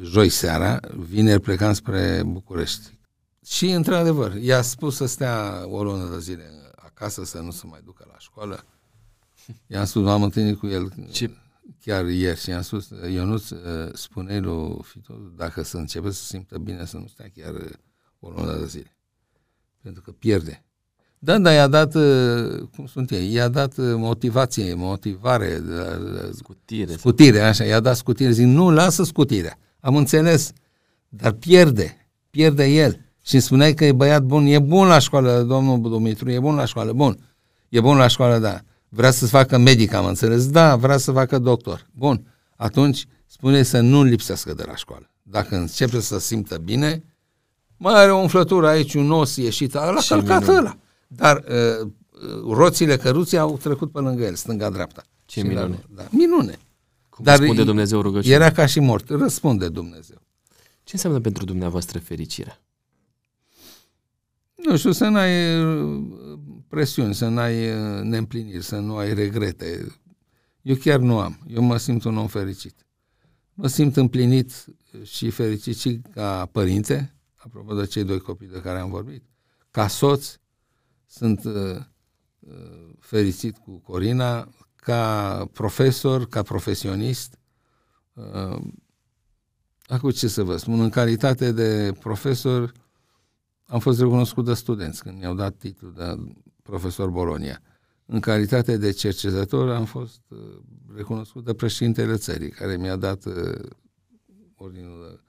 joi seara, vineri plecam spre București. Și, într-adevăr, i-a spus să stea o lună de zile acasă, să nu se mai ducă la școală. I-am spus, m-am întâlnit cu el. Ce chiar ieri și am spus, Ionuț, uh, spune lui Fito, dacă să începe să simtă bine, să nu stea chiar uh, o lună de zile. Pentru că pierde. Da, dar i-a dat, uh, cum sunt ei, i-a dat motivație, motivare, scutire, scutire, așa, i-a dat scutire. Zic, nu, lasă scutirea. Am înțeles, dar pierde, pierde el. Și îmi spuneai că e băiat bun, e bun la școală, domnul Dumitru, e bun la școală, bun. E bun la școală, da. Vrea să facă medic, am înțeles? Da, vrea să facă doctor. Bun. Atunci spune să nu lipsească de la școală. Dacă începe să simtă bine, mai are o umflătură aici, un os ieșit, ăla călcat ăla. Dar uh, roțile căruții au trecut pe lângă el, stânga-dreapta. Ce și minune. La, da, minune. Cum Dar răspunde Dumnezeu rugăciunea? Era ca și mort. Răspunde Dumnezeu. Ce înseamnă pentru dumneavoastră fericirea? Nu știu, să n-ai presiuni, să n-ai uh, neîmpliniri, să nu ai regrete. Eu chiar nu am. Eu mă simt un om fericit. Mă simt împlinit și fericit și ca părinte, apropo de cei doi copii de care am vorbit, ca soț, sunt uh, uh, fericit cu Corina, ca profesor, ca profesionist. Uh, acum ce să vă spun, în calitate de profesor am fost recunoscut de studenți când mi-au dat titlul de profesor Bolonia. În calitate de cercetător am fost uh, recunoscut de președintele țării, care mi-a dat uh, ordinul de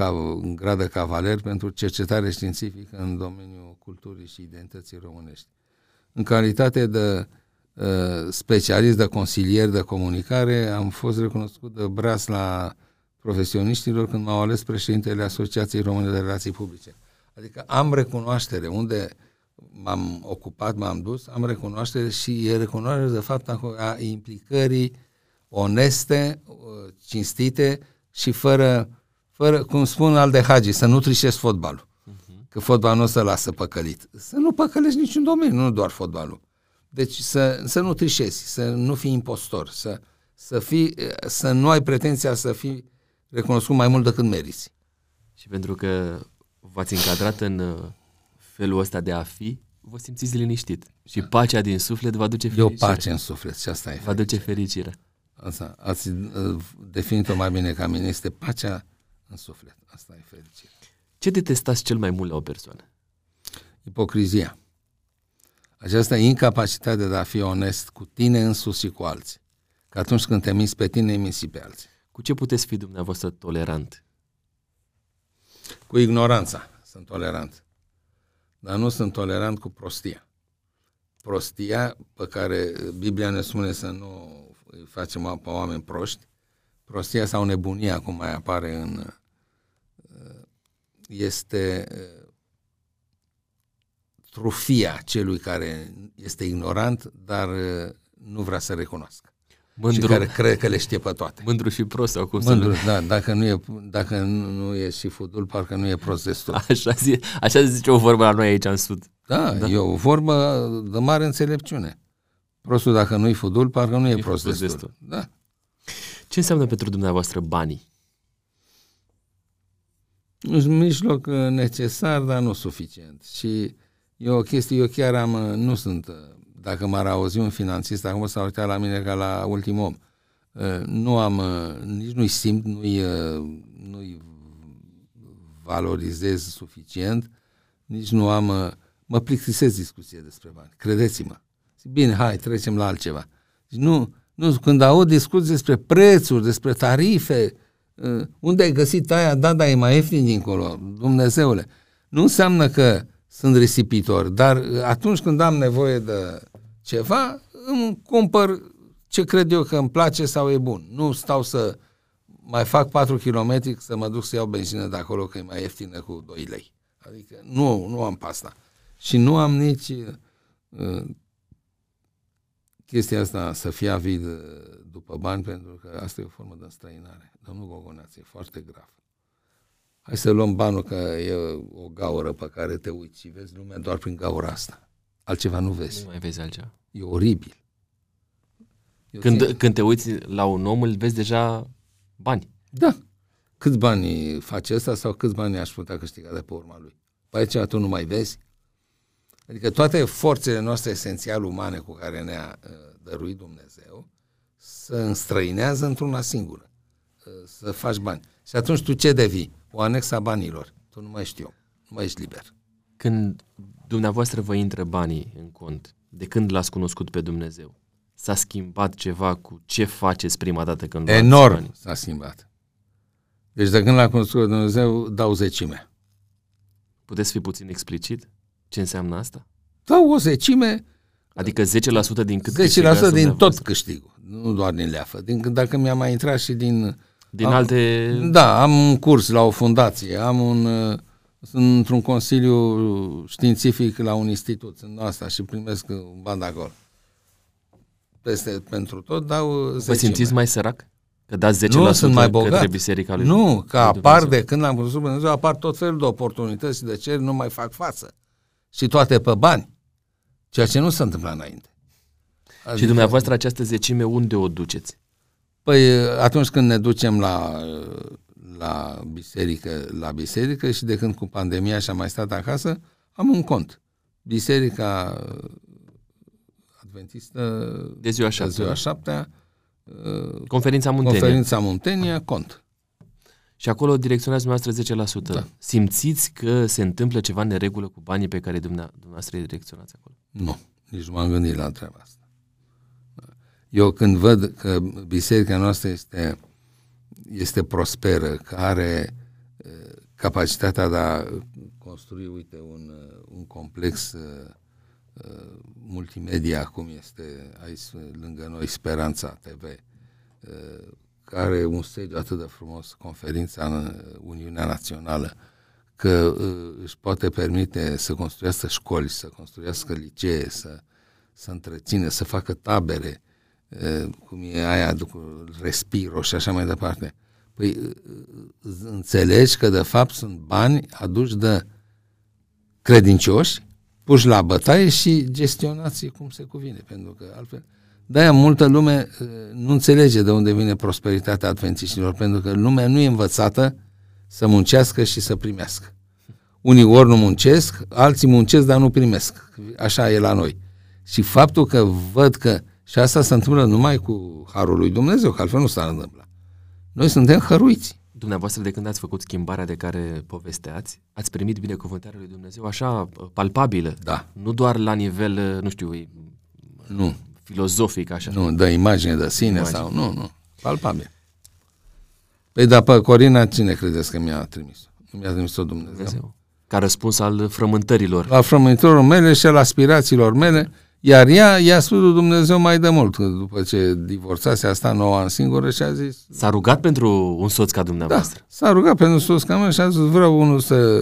ca, în gradă cavaler pentru cercetare științifică în domeniul culturii și identității românești. În calitate de uh, specialist, de consilier de comunicare, am fost recunoscut de braț la profesioniștilor când m-au ales președintele Asociației Române de Relații Publice. Adică am recunoaștere unde m-am ocupat, m-am dus, am recunoaștere și e recunoaștere de fapt a implicării oneste, uh, cinstite și fără, fără cum spun al de Hagi, să nu trișezi fotbalul. Uh-huh. Că fotbalul nu se lasă păcălit. Să nu păcălești niciun domeniu, nu doar fotbalul. Deci să, să nu trișezi, să nu fii impostor, să, să, fii, să nu ai pretenția să fii recunoscut mai mult decât meriți. Și pentru că v-ați încadrat în uh, felul ăsta de a fi, vă simțiți liniștit. Și pacea din suflet vă aduce fericire. E o pace în suflet și asta e Vă aduce fericire. Asta, ați uh, definit-o mai bine ca mine, este pacea în suflet. Asta e fericire. Ce detestați cel mai mult la o persoană? Ipocrizia. Această incapacitate de a fi onest cu tine însuși și cu alții. Că atunci când te minți pe tine, minți pe alții. Cu ce puteți fi dumneavoastră tolerant? Cu ignoranța sunt tolerant. Dar nu sunt tolerant cu prostia. Prostia pe care Biblia ne spune să nu îi facem pe oameni proști, prostia sau nebunia, cum mai apare în... este trufia celui care este ignorant, dar nu vrea să recunoască. Mândru. Și care crede că le știe pe toate. Mândru și prost sau cum Mândru, să da, dacă nu, e, dacă nu e și fudul, parcă nu e prost destul. Așa, zi, așa zice o vorbă la noi aici în Sud. Da, da, e o vorbă de mare înțelepciune. Prostul dacă nu-i fudul, parcă nu e, e prost destul. destul. Da. Ce înseamnă pentru dumneavoastră banii? Un mijloc uh, necesar, dar nu suficient. Și e o chestie, eu chiar am, uh, nu sunt uh, dacă m-ar auzi un finanțist, acum s-a uitat la mine ca la ultim om. Uh, nu am, uh, nici nu-i simt, nu-i, uh, nu-i valorizez suficient, nici nu am, mă plictisesc discuție despre bani, credeți-mă. Bine, hai, trecem la altceva. Deci nu, nu, când aud discuții despre prețuri, despre tarife, unde ai găsit aia, da, da, e mai ieftin dincolo, Dumnezeule. Nu înseamnă că sunt risipitor, dar atunci când am nevoie de ceva, îmi cumpăr ce cred eu că îmi place sau e bun. Nu stau să mai fac 4 km să mă duc să iau benzină de acolo că e mai ieftină cu 2 lei. Adică nu, nu am pasta. Și nu am nici uh, chestia asta să fie avid uh, după bani, pentru că asta e o formă de înstrăinare. Domnul Gogoneaț, e foarte grav. Hai să luăm banul că e o gaură pe care te uiți și vezi lumea doar prin gaura asta. Altceva nu vezi. Nu mai vezi altceva. E oribil. Eu când, țin... când te uiți la un om, îl vezi deja bani. Da. Câți bani face ăsta sau câți bani aș putea câștiga de pe urma lui? Păi aici tu nu mai vezi? Adică toate forțele noastre esențial umane cu care ne-a uh, dăruit Dumnezeu să înstrăinează într-una singură. Uh, să faci bani. Și atunci tu ce devii? O anexa banilor. Tu nu mai știu. Nu mai ești liber. Când dumneavoastră vă intră banii în cont, de când l-ați cunoscut pe Dumnezeu, s-a schimbat ceva cu ce faceți prima dată când Enorm banii? s-a schimbat. Deci de când l-a cunoscut pe Dumnezeu, dau zecime. Puteți fi puțin explicit? Ce înseamnă asta? Dau o zecime. Adică 10% din cât 10% din tot câștigul. Nu doar din leafă. Din, dacă mi-a mai intrat și din... Din am, alte... Da, am un curs la o fundație, am un sunt într-un consiliu științific la un institut, sunt asta și primesc un bani de acolo. Peste, pentru tot dau 10 Vă simțiți mai sărac? Că dați 10% nu, sunt mai bogat. către biserica lui Nu, că apar de când l-am cunoscut Dumnezeu, apar tot felul de oportunități și de ce nu mai fac față. Și toate pe bani. Ceea ce nu se întâmplă înainte. Adică, și dumneavoastră această zecime unde o duceți? Păi atunci când ne ducem la la biserică, la biserică și de când cu pandemia și am mai stat acasă, am un cont. Biserica Adventistă de ziua șaptea, de ziua șaptea Conferința Muntenia. Conferința Muntenia, cont. Și acolo direcționați dumneavoastră 10%. Da. Simțiți că se întâmplă ceva neregulă cu banii pe care dumneavoastră îi direcționați acolo? Nu, nici nu m-am gândit la treaba asta. Eu când văd că biserica noastră este este prosperă, că are capacitatea de a construi, uite, un, un complex uh, uh, multimedia, cum este aici lângă noi Speranța TV, uh, care are un sediu atât de frumos, conferința în Uniunea Națională, că uh, își poate permite să construiască școli, să construiască licee, să, să întrețină, să facă tabere, uh, cum e aia cu respiro și așa mai departe. Păi uh, înțelegi că de fapt sunt bani aduși de credincioși, puși la bătaie și gestionați cum se cuvine, pentru că altfel... De-aia multă lume nu înțelege de unde vine prosperitatea adventiștilor, pentru că lumea nu e învățată să muncească și să primească. Unii ori nu muncesc, alții muncesc, dar nu primesc. Așa e la noi. Și faptul că văd că și asta se întâmplă numai cu harul lui Dumnezeu, că altfel nu s-ar întâmpla. Noi suntem hăruiți. Dumneavoastră, de când ați făcut schimbarea de care povesteați, ați primit binecuvântarea lui Dumnezeu așa palpabilă. Da. Nu doar la nivel, nu știu, nu. Filozofic, așa. Nu, de imagine de sine imagine. sau... Nu, nu. Palpabil. Păi, dar pe Corina cine credeți că mi-a trimis? Mi-a trimis-o Dumnezeu. Dumnezeu. Ca răspuns al frământărilor. La frământărilor mele și al aspirațiilor mele, iar ea i-a spus lui Dumnezeu mai de mult, după ce divorțase, a stat 9 ani singură și a zis... S-a rugat pentru un soț ca dumneavoastră? Da, s-a rugat pentru un soț ca mine și a zis, vreau unul să,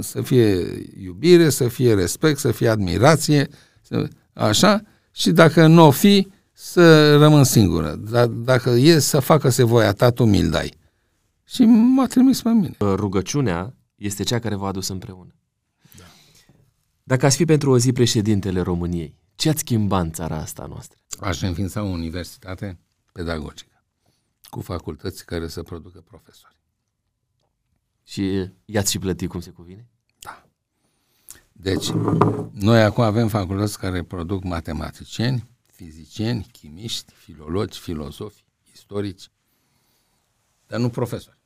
să fie iubire, să fie respect, să fie admirație, să, așa, și dacă nu o fi, să rămân singură. Dar dacă e să facă se voia ta, tu mi-l dai. Și m-a trimis pe mine. Rugăciunea este cea care v-a adus împreună. Da. Dacă ați fi pentru o zi președintele României, ce ați schimba în țara asta noastră? Aș înființa o universitate pedagogică cu facultăți care să producă profesori. Și i-ați și plătit cum se cuvine? Da. Deci, noi acum avem facultăți care produc matematicieni, fizicieni, chimiști, filologi, filozofi, istorici, dar nu profesori.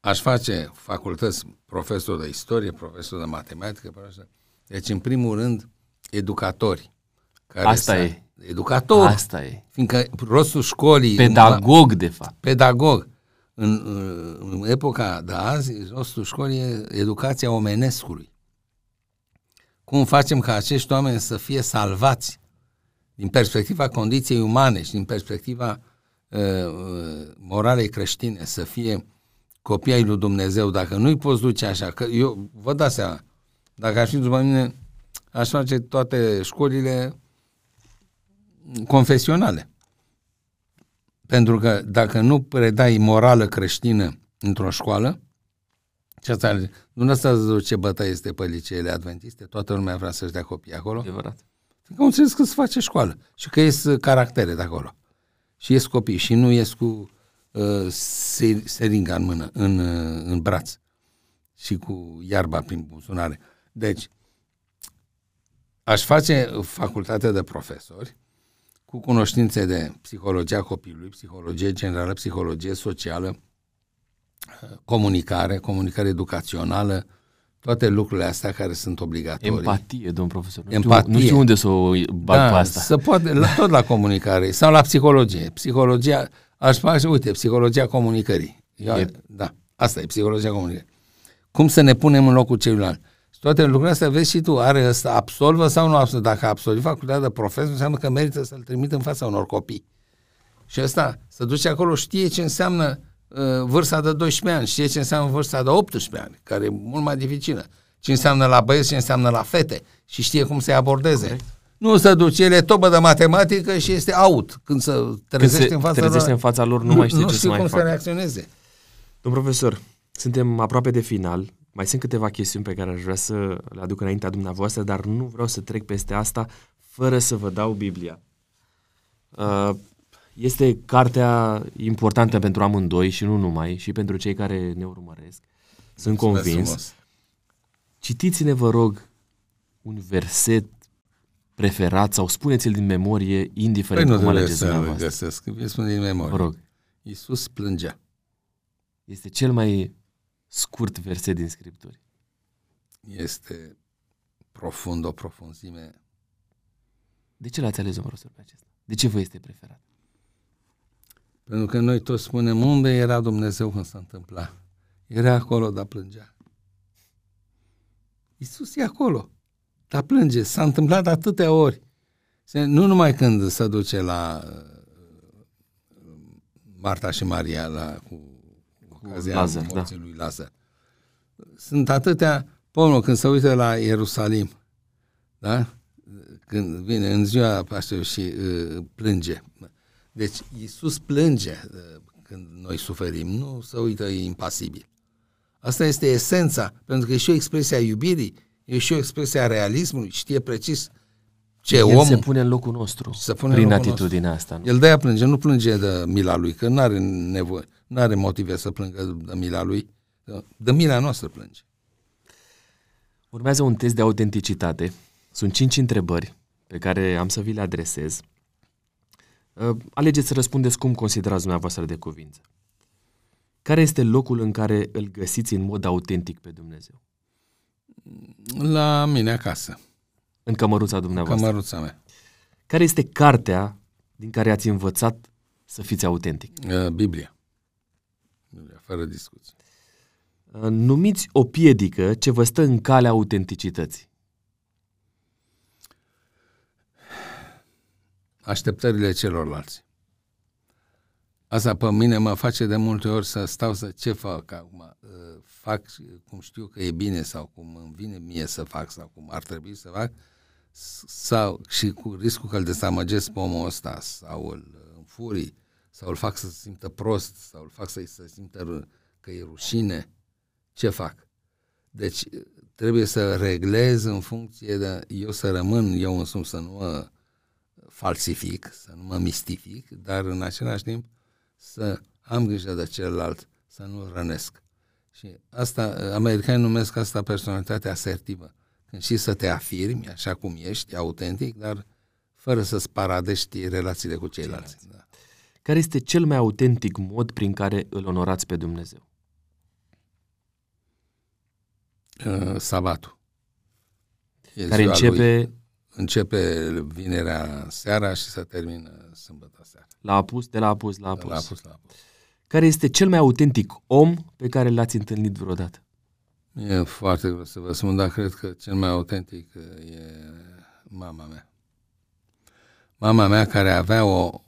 aș face facultăți profesor de istorie, profesor de matematică, profesor. Deci, în primul rând, educatori. Care Asta să, e. Educator. Asta e. Fiindcă rostul școlii... Pedagog, de fapt. Pedagog. În, în epoca de azi, rostul școlii e educația omenescului. Cum facem ca acești oameni să fie salvați din perspectiva condiției umane și din perspectiva uh, uh moralei creștine, să fie copii ai lui Dumnezeu, dacă nu-i poți duce așa, că eu vă dați seama, dacă aș fi după mine, aș face toate școlile confesionale. Pentru că dacă nu predai morală creștină într-o școală, ce asta, nu asta ce bătaie este pe liceele adventiste, toată lumea vrea să-și dea copii acolo. Adevărat. Fiindcă au înțeles că se face școală și că ies caractere de acolo. Și ies copii și nu ies cu uh, seringa în mână, în, uh, în braț și cu iarba prin buzunare. Deci, aș face facultate de profesori cu cunoștințe de psihologia copilului, psihologie generală, psihologie socială, uh, comunicare, comunicare educațională, toate lucrurile astea care sunt obligatorii. Empatie, domn profesor. Nu Empatie. Știu, nu știu unde să o bag da, pe asta. Să poate, la, tot la comunicare sau la psihologie. Psihologia, aș face, uite, psihologia comunicării. Eu, e... Da, asta e psihologia comunicării. Cum să ne punem în locul celuilalt. Și toate lucrurile astea, vezi și tu, are ăsta, absolvă sau nu absolvă. Dacă absolvă facultatea de profesor, înseamnă că merită să-l trimit în fața unor copii. Și ăsta, să duce acolo, știe ce înseamnă uh, vârsta de 12 ani, știe ce înseamnă vârsta de 18 ani, care e mult mai dificilă. Ce înseamnă la băieți, ce înseamnă la fete și știe cum să-i abordeze. Corect. Nu se duce, el e tobă de matematică și este out. Când se trezește, Când se în, fața trezește lor, în fața lor, nu, nu mai știe nu ce să mai cum fac. să reacționeze. Domn profesor, suntem aproape de final. Mai sunt câteva chestiuni pe care aș vrea să le aduc înaintea dumneavoastră, dar nu vreau să trec peste asta fără să vă dau Biblia. Uh, este cartea importantă pentru amândoi și nu numai, și pentru cei care ne urmăresc. Sunt Mulțumesc convins. Frumos. Citiți-ne, vă rog, un verset preferat sau spuneți-l din memorie, indiferent păi cum alegeți dumneavoastră. găsesc, îi spun din memorie. Vă rog. Iisus plângea. Este cel mai scurt verset din Scripturi. Este profund, o profunzime. De ce l-ați ales, domnul profesor, pe acesta? De ce vă este preferat? Pentru că noi toți spunem unde era Dumnezeu când s-a întâmplat. Era acolo, dar plângea. Iisus e acolo, dar plânge. S-a întâmplat atâtea ori. Nu numai când se duce la uh, Marta și Maria la, cu, cu ocazia Lazar, da. morții da. lui Lazar. Sunt atâtea, pomul, când se uită la Ierusalim, da? Când vine în ziua Paștelui și uh, plânge. Deci Iisus plânge uh, când noi suferim, nu se uită impasibil. Asta este esența, pentru că e și o expresie a iubirii, e și o expresie a realismului, știe precis ce El om... se pune în locul nostru se pune prin atitudinea nostru. asta. Nu? El de-aia plânge, nu plânge de mila lui, că nu are nevoie, nu are motive să plângă de mila lui, de mila noastră plânge. Urmează un test de autenticitate. Sunt cinci întrebări pe care am să vi le adresez. Uh, alegeți să răspundeți cum considerați dumneavoastră de cuvință. Care este locul în care îl găsiți în mod autentic pe Dumnezeu? La mine acasă. În cămăruța dumneavoastră? Cămăruța mea. Care este cartea din care ați învățat să fiți autentic? Uh, Biblia. Biblia, fără discuție. Uh, numiți o piedică ce vă stă în calea autenticității. Așteptările celorlalți. Asta pe mine mă face de multe ori să stau să ce fac acum. Uh, fac cum știu că e bine sau cum îmi vine mie să fac sau cum ar trebui să fac sau și cu riscul că îl dezamăgesc pe omul ăsta sau îl înfurii sau îl fac să se simtă prost sau îl fac să se simtă că e rușine, ce fac? Deci trebuie să reglez în funcție de eu să rămân eu însumi să nu mă falsific, să nu mă mistific, dar în același timp să am grijă de celălalt, să nu rănesc. Și asta, americanii numesc asta personalitatea asertivă. Când și să te afirmi așa cum ești, autentic, dar fără să-ți paradești relațiile cu ceilalți. Da. Care este cel mai autentic mod prin care îl onorați pe Dumnezeu? Uh, sabatul. E care începe... Lui, începe vinerea seara și se termină sâmbătă seara. La apus, de la apus la apus. De la apus la apus. Care este cel mai autentic om pe care l-ați întâlnit vreodată? E foarte greu să vă spun, dar cred că cel mai autentic e mama mea. Mama mea care avea o,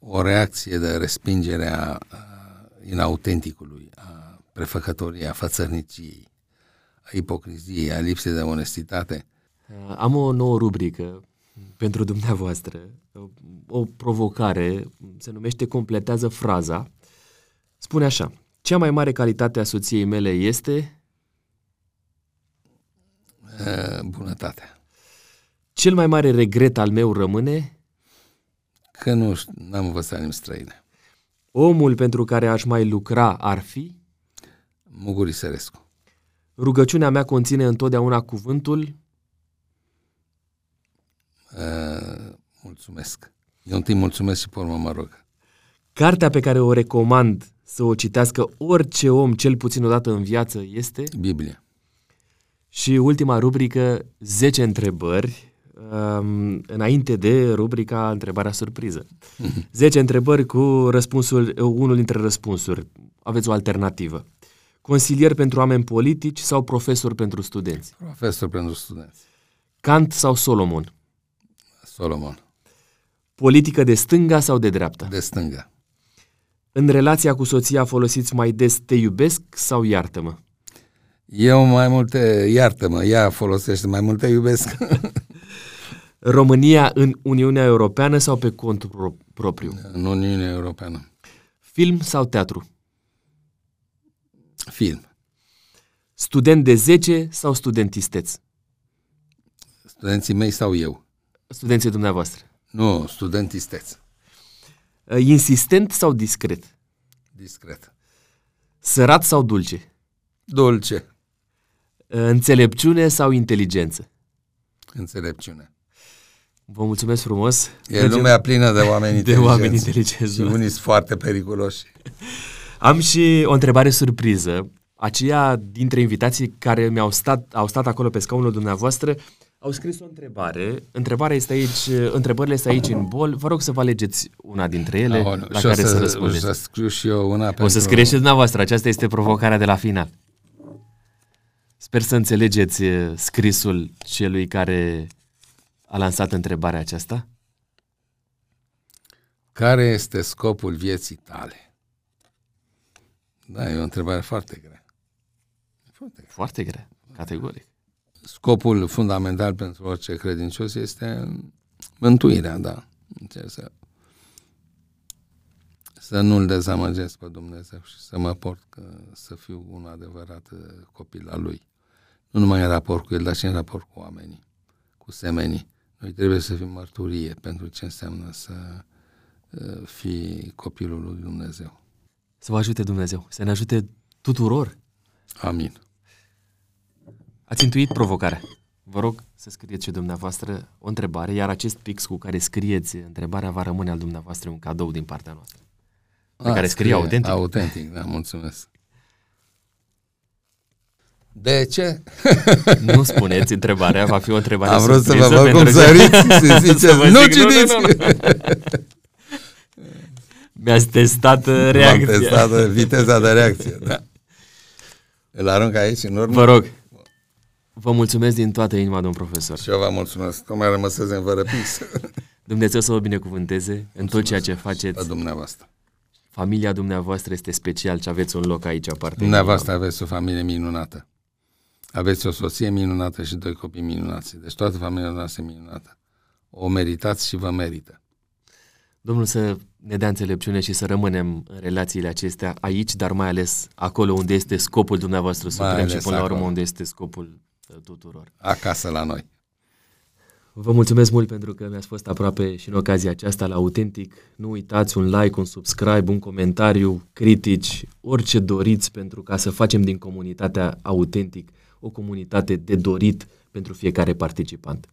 o reacție de respingere a, a inautenticului, a prefăcătoriei, a fățărniciei, a ipocriziei, a lipsei de onestitate. Am o nouă rubrică pentru dumneavoastră, o provocare, se numește Completează fraza. Spune așa, cea mai mare calitate a soției mele este... Bunătatea. Cel mai mare regret al meu rămâne... Că nu am învățat limbi străine. Omul pentru care aș mai lucra ar fi... Muguri Sărescu. Rugăciunea mea conține întotdeauna cuvântul... Uh, mulțumesc. Eu întâi mulțumesc și pe urmă mă rog. Cartea pe care o recomand să o citească orice om, cel puțin o dată în viață, este? Biblia. Și ultima rubrică, 10 întrebări, um, înainte de rubrica Întrebarea surpriză. 10 întrebări cu răspunsul, unul dintre răspunsuri. Aveți o alternativă. Consilier pentru oameni politici sau profesor pentru studenți? Profesor pentru studenți. Kant sau Solomon? Solomon. Politică de stânga sau de dreapta? De stânga. În relația cu soția folosiți mai des te iubesc sau iartă-mă? Eu mai multe, iartă-mă, ea folosește mai multe iubesc. România în Uniunea Europeană sau pe cont pro- propriu? În Uniunea Europeană. Film sau teatru? Film. Student de 10 sau studentisteț? Studenții mei sau eu? Studenții dumneavoastră. Nu, studentisteț. Uh, insistent sau discret? Discret. Sărat sau dulce? Dulce. Uh, înțelepciune sau inteligență? Înțelepciune. Vă mulțumesc frumos. E lumea plină de oameni de inteligenți. oameni inteligenți. Și unii sunt foarte periculoși. Am și o întrebare surpriză. Aceia dintre invitații care mi-au stat, au stat acolo pe scaunul dumneavoastră Au scris o întrebare. Întrebarea este aici, întrebările este aici în bol. Vă rog să vă alegeți una dintre ele Aoleu, la și care o să, să, răspundeți. să scriu și eu una pentru... O să scrieți și dumneavoastră. Aceasta este provocarea de la final. Sper să înțelegeți eh, scrisul celui care a lansat întrebarea aceasta. Care este scopul vieții tale? Da, e o întrebare foarte grea. Foarte grea. Foarte grea, categoric. Scopul fundamental pentru orice credincios este mântuirea, da. Ce să, să nu-L dezamăgesc pe Dumnezeu și să mă port că, să fiu un adevărat uh, copil al Lui. Nu numai în raport cu El, dar și în raport cu oamenii, cu semenii. Noi trebuie să fim mărturie pentru ce înseamnă să uh, fii copilul lui Dumnezeu. Să vă ajute Dumnezeu, să ne ajute tuturor. Amin. Ați intuit provocarea. Vă rog să scrieți și dumneavoastră o întrebare, iar acest pix cu care scrieți întrebarea va rămâne al dumneavoastră un cadou din partea noastră. Pe care scrie autentic. Autentic, da, mulțumesc. De ce? Nu spuneți întrebarea, va fi o întrebare Am vrut să vă surpriză văd cum pentru- săriți și Să ziceți, vă nu zic, citiți! Nu, nu, nu. Mi-ați testat uh, V-am reacția. testat viteza de reacție, da. Îl arunc aici în urmă Vă rog, vă mulțumesc din toată inima, domn profesor. și eu vă mulțumesc. Tocmai rămăseze fără pix Dumnezeu să vă binecuvânteze în tot ceea ce pe faceți. dumneavoastră. Familia dumneavoastră este special și aveți un loc aici aparte. Dumneavoastră aveți o familie minunată. Aveți o soție minunată și doi copii minunați. Deci toată familia noastră e minunată. O meritați și vă merită. Domnul să ne dea înțelepciune și să rămânem în relațiile acestea aici, dar mai ales acolo unde este scopul dumneavoastră suprem și ales până la urmă acolo. unde este scopul uh, tuturor. Acasă la noi. Vă mulțumesc mult pentru că mi-ați fost aproape și în ocazia aceasta la Autentic. Nu uitați un like, un subscribe, un comentariu, critici, orice doriți pentru ca să facem din comunitatea Autentic o comunitate de dorit pentru fiecare participant.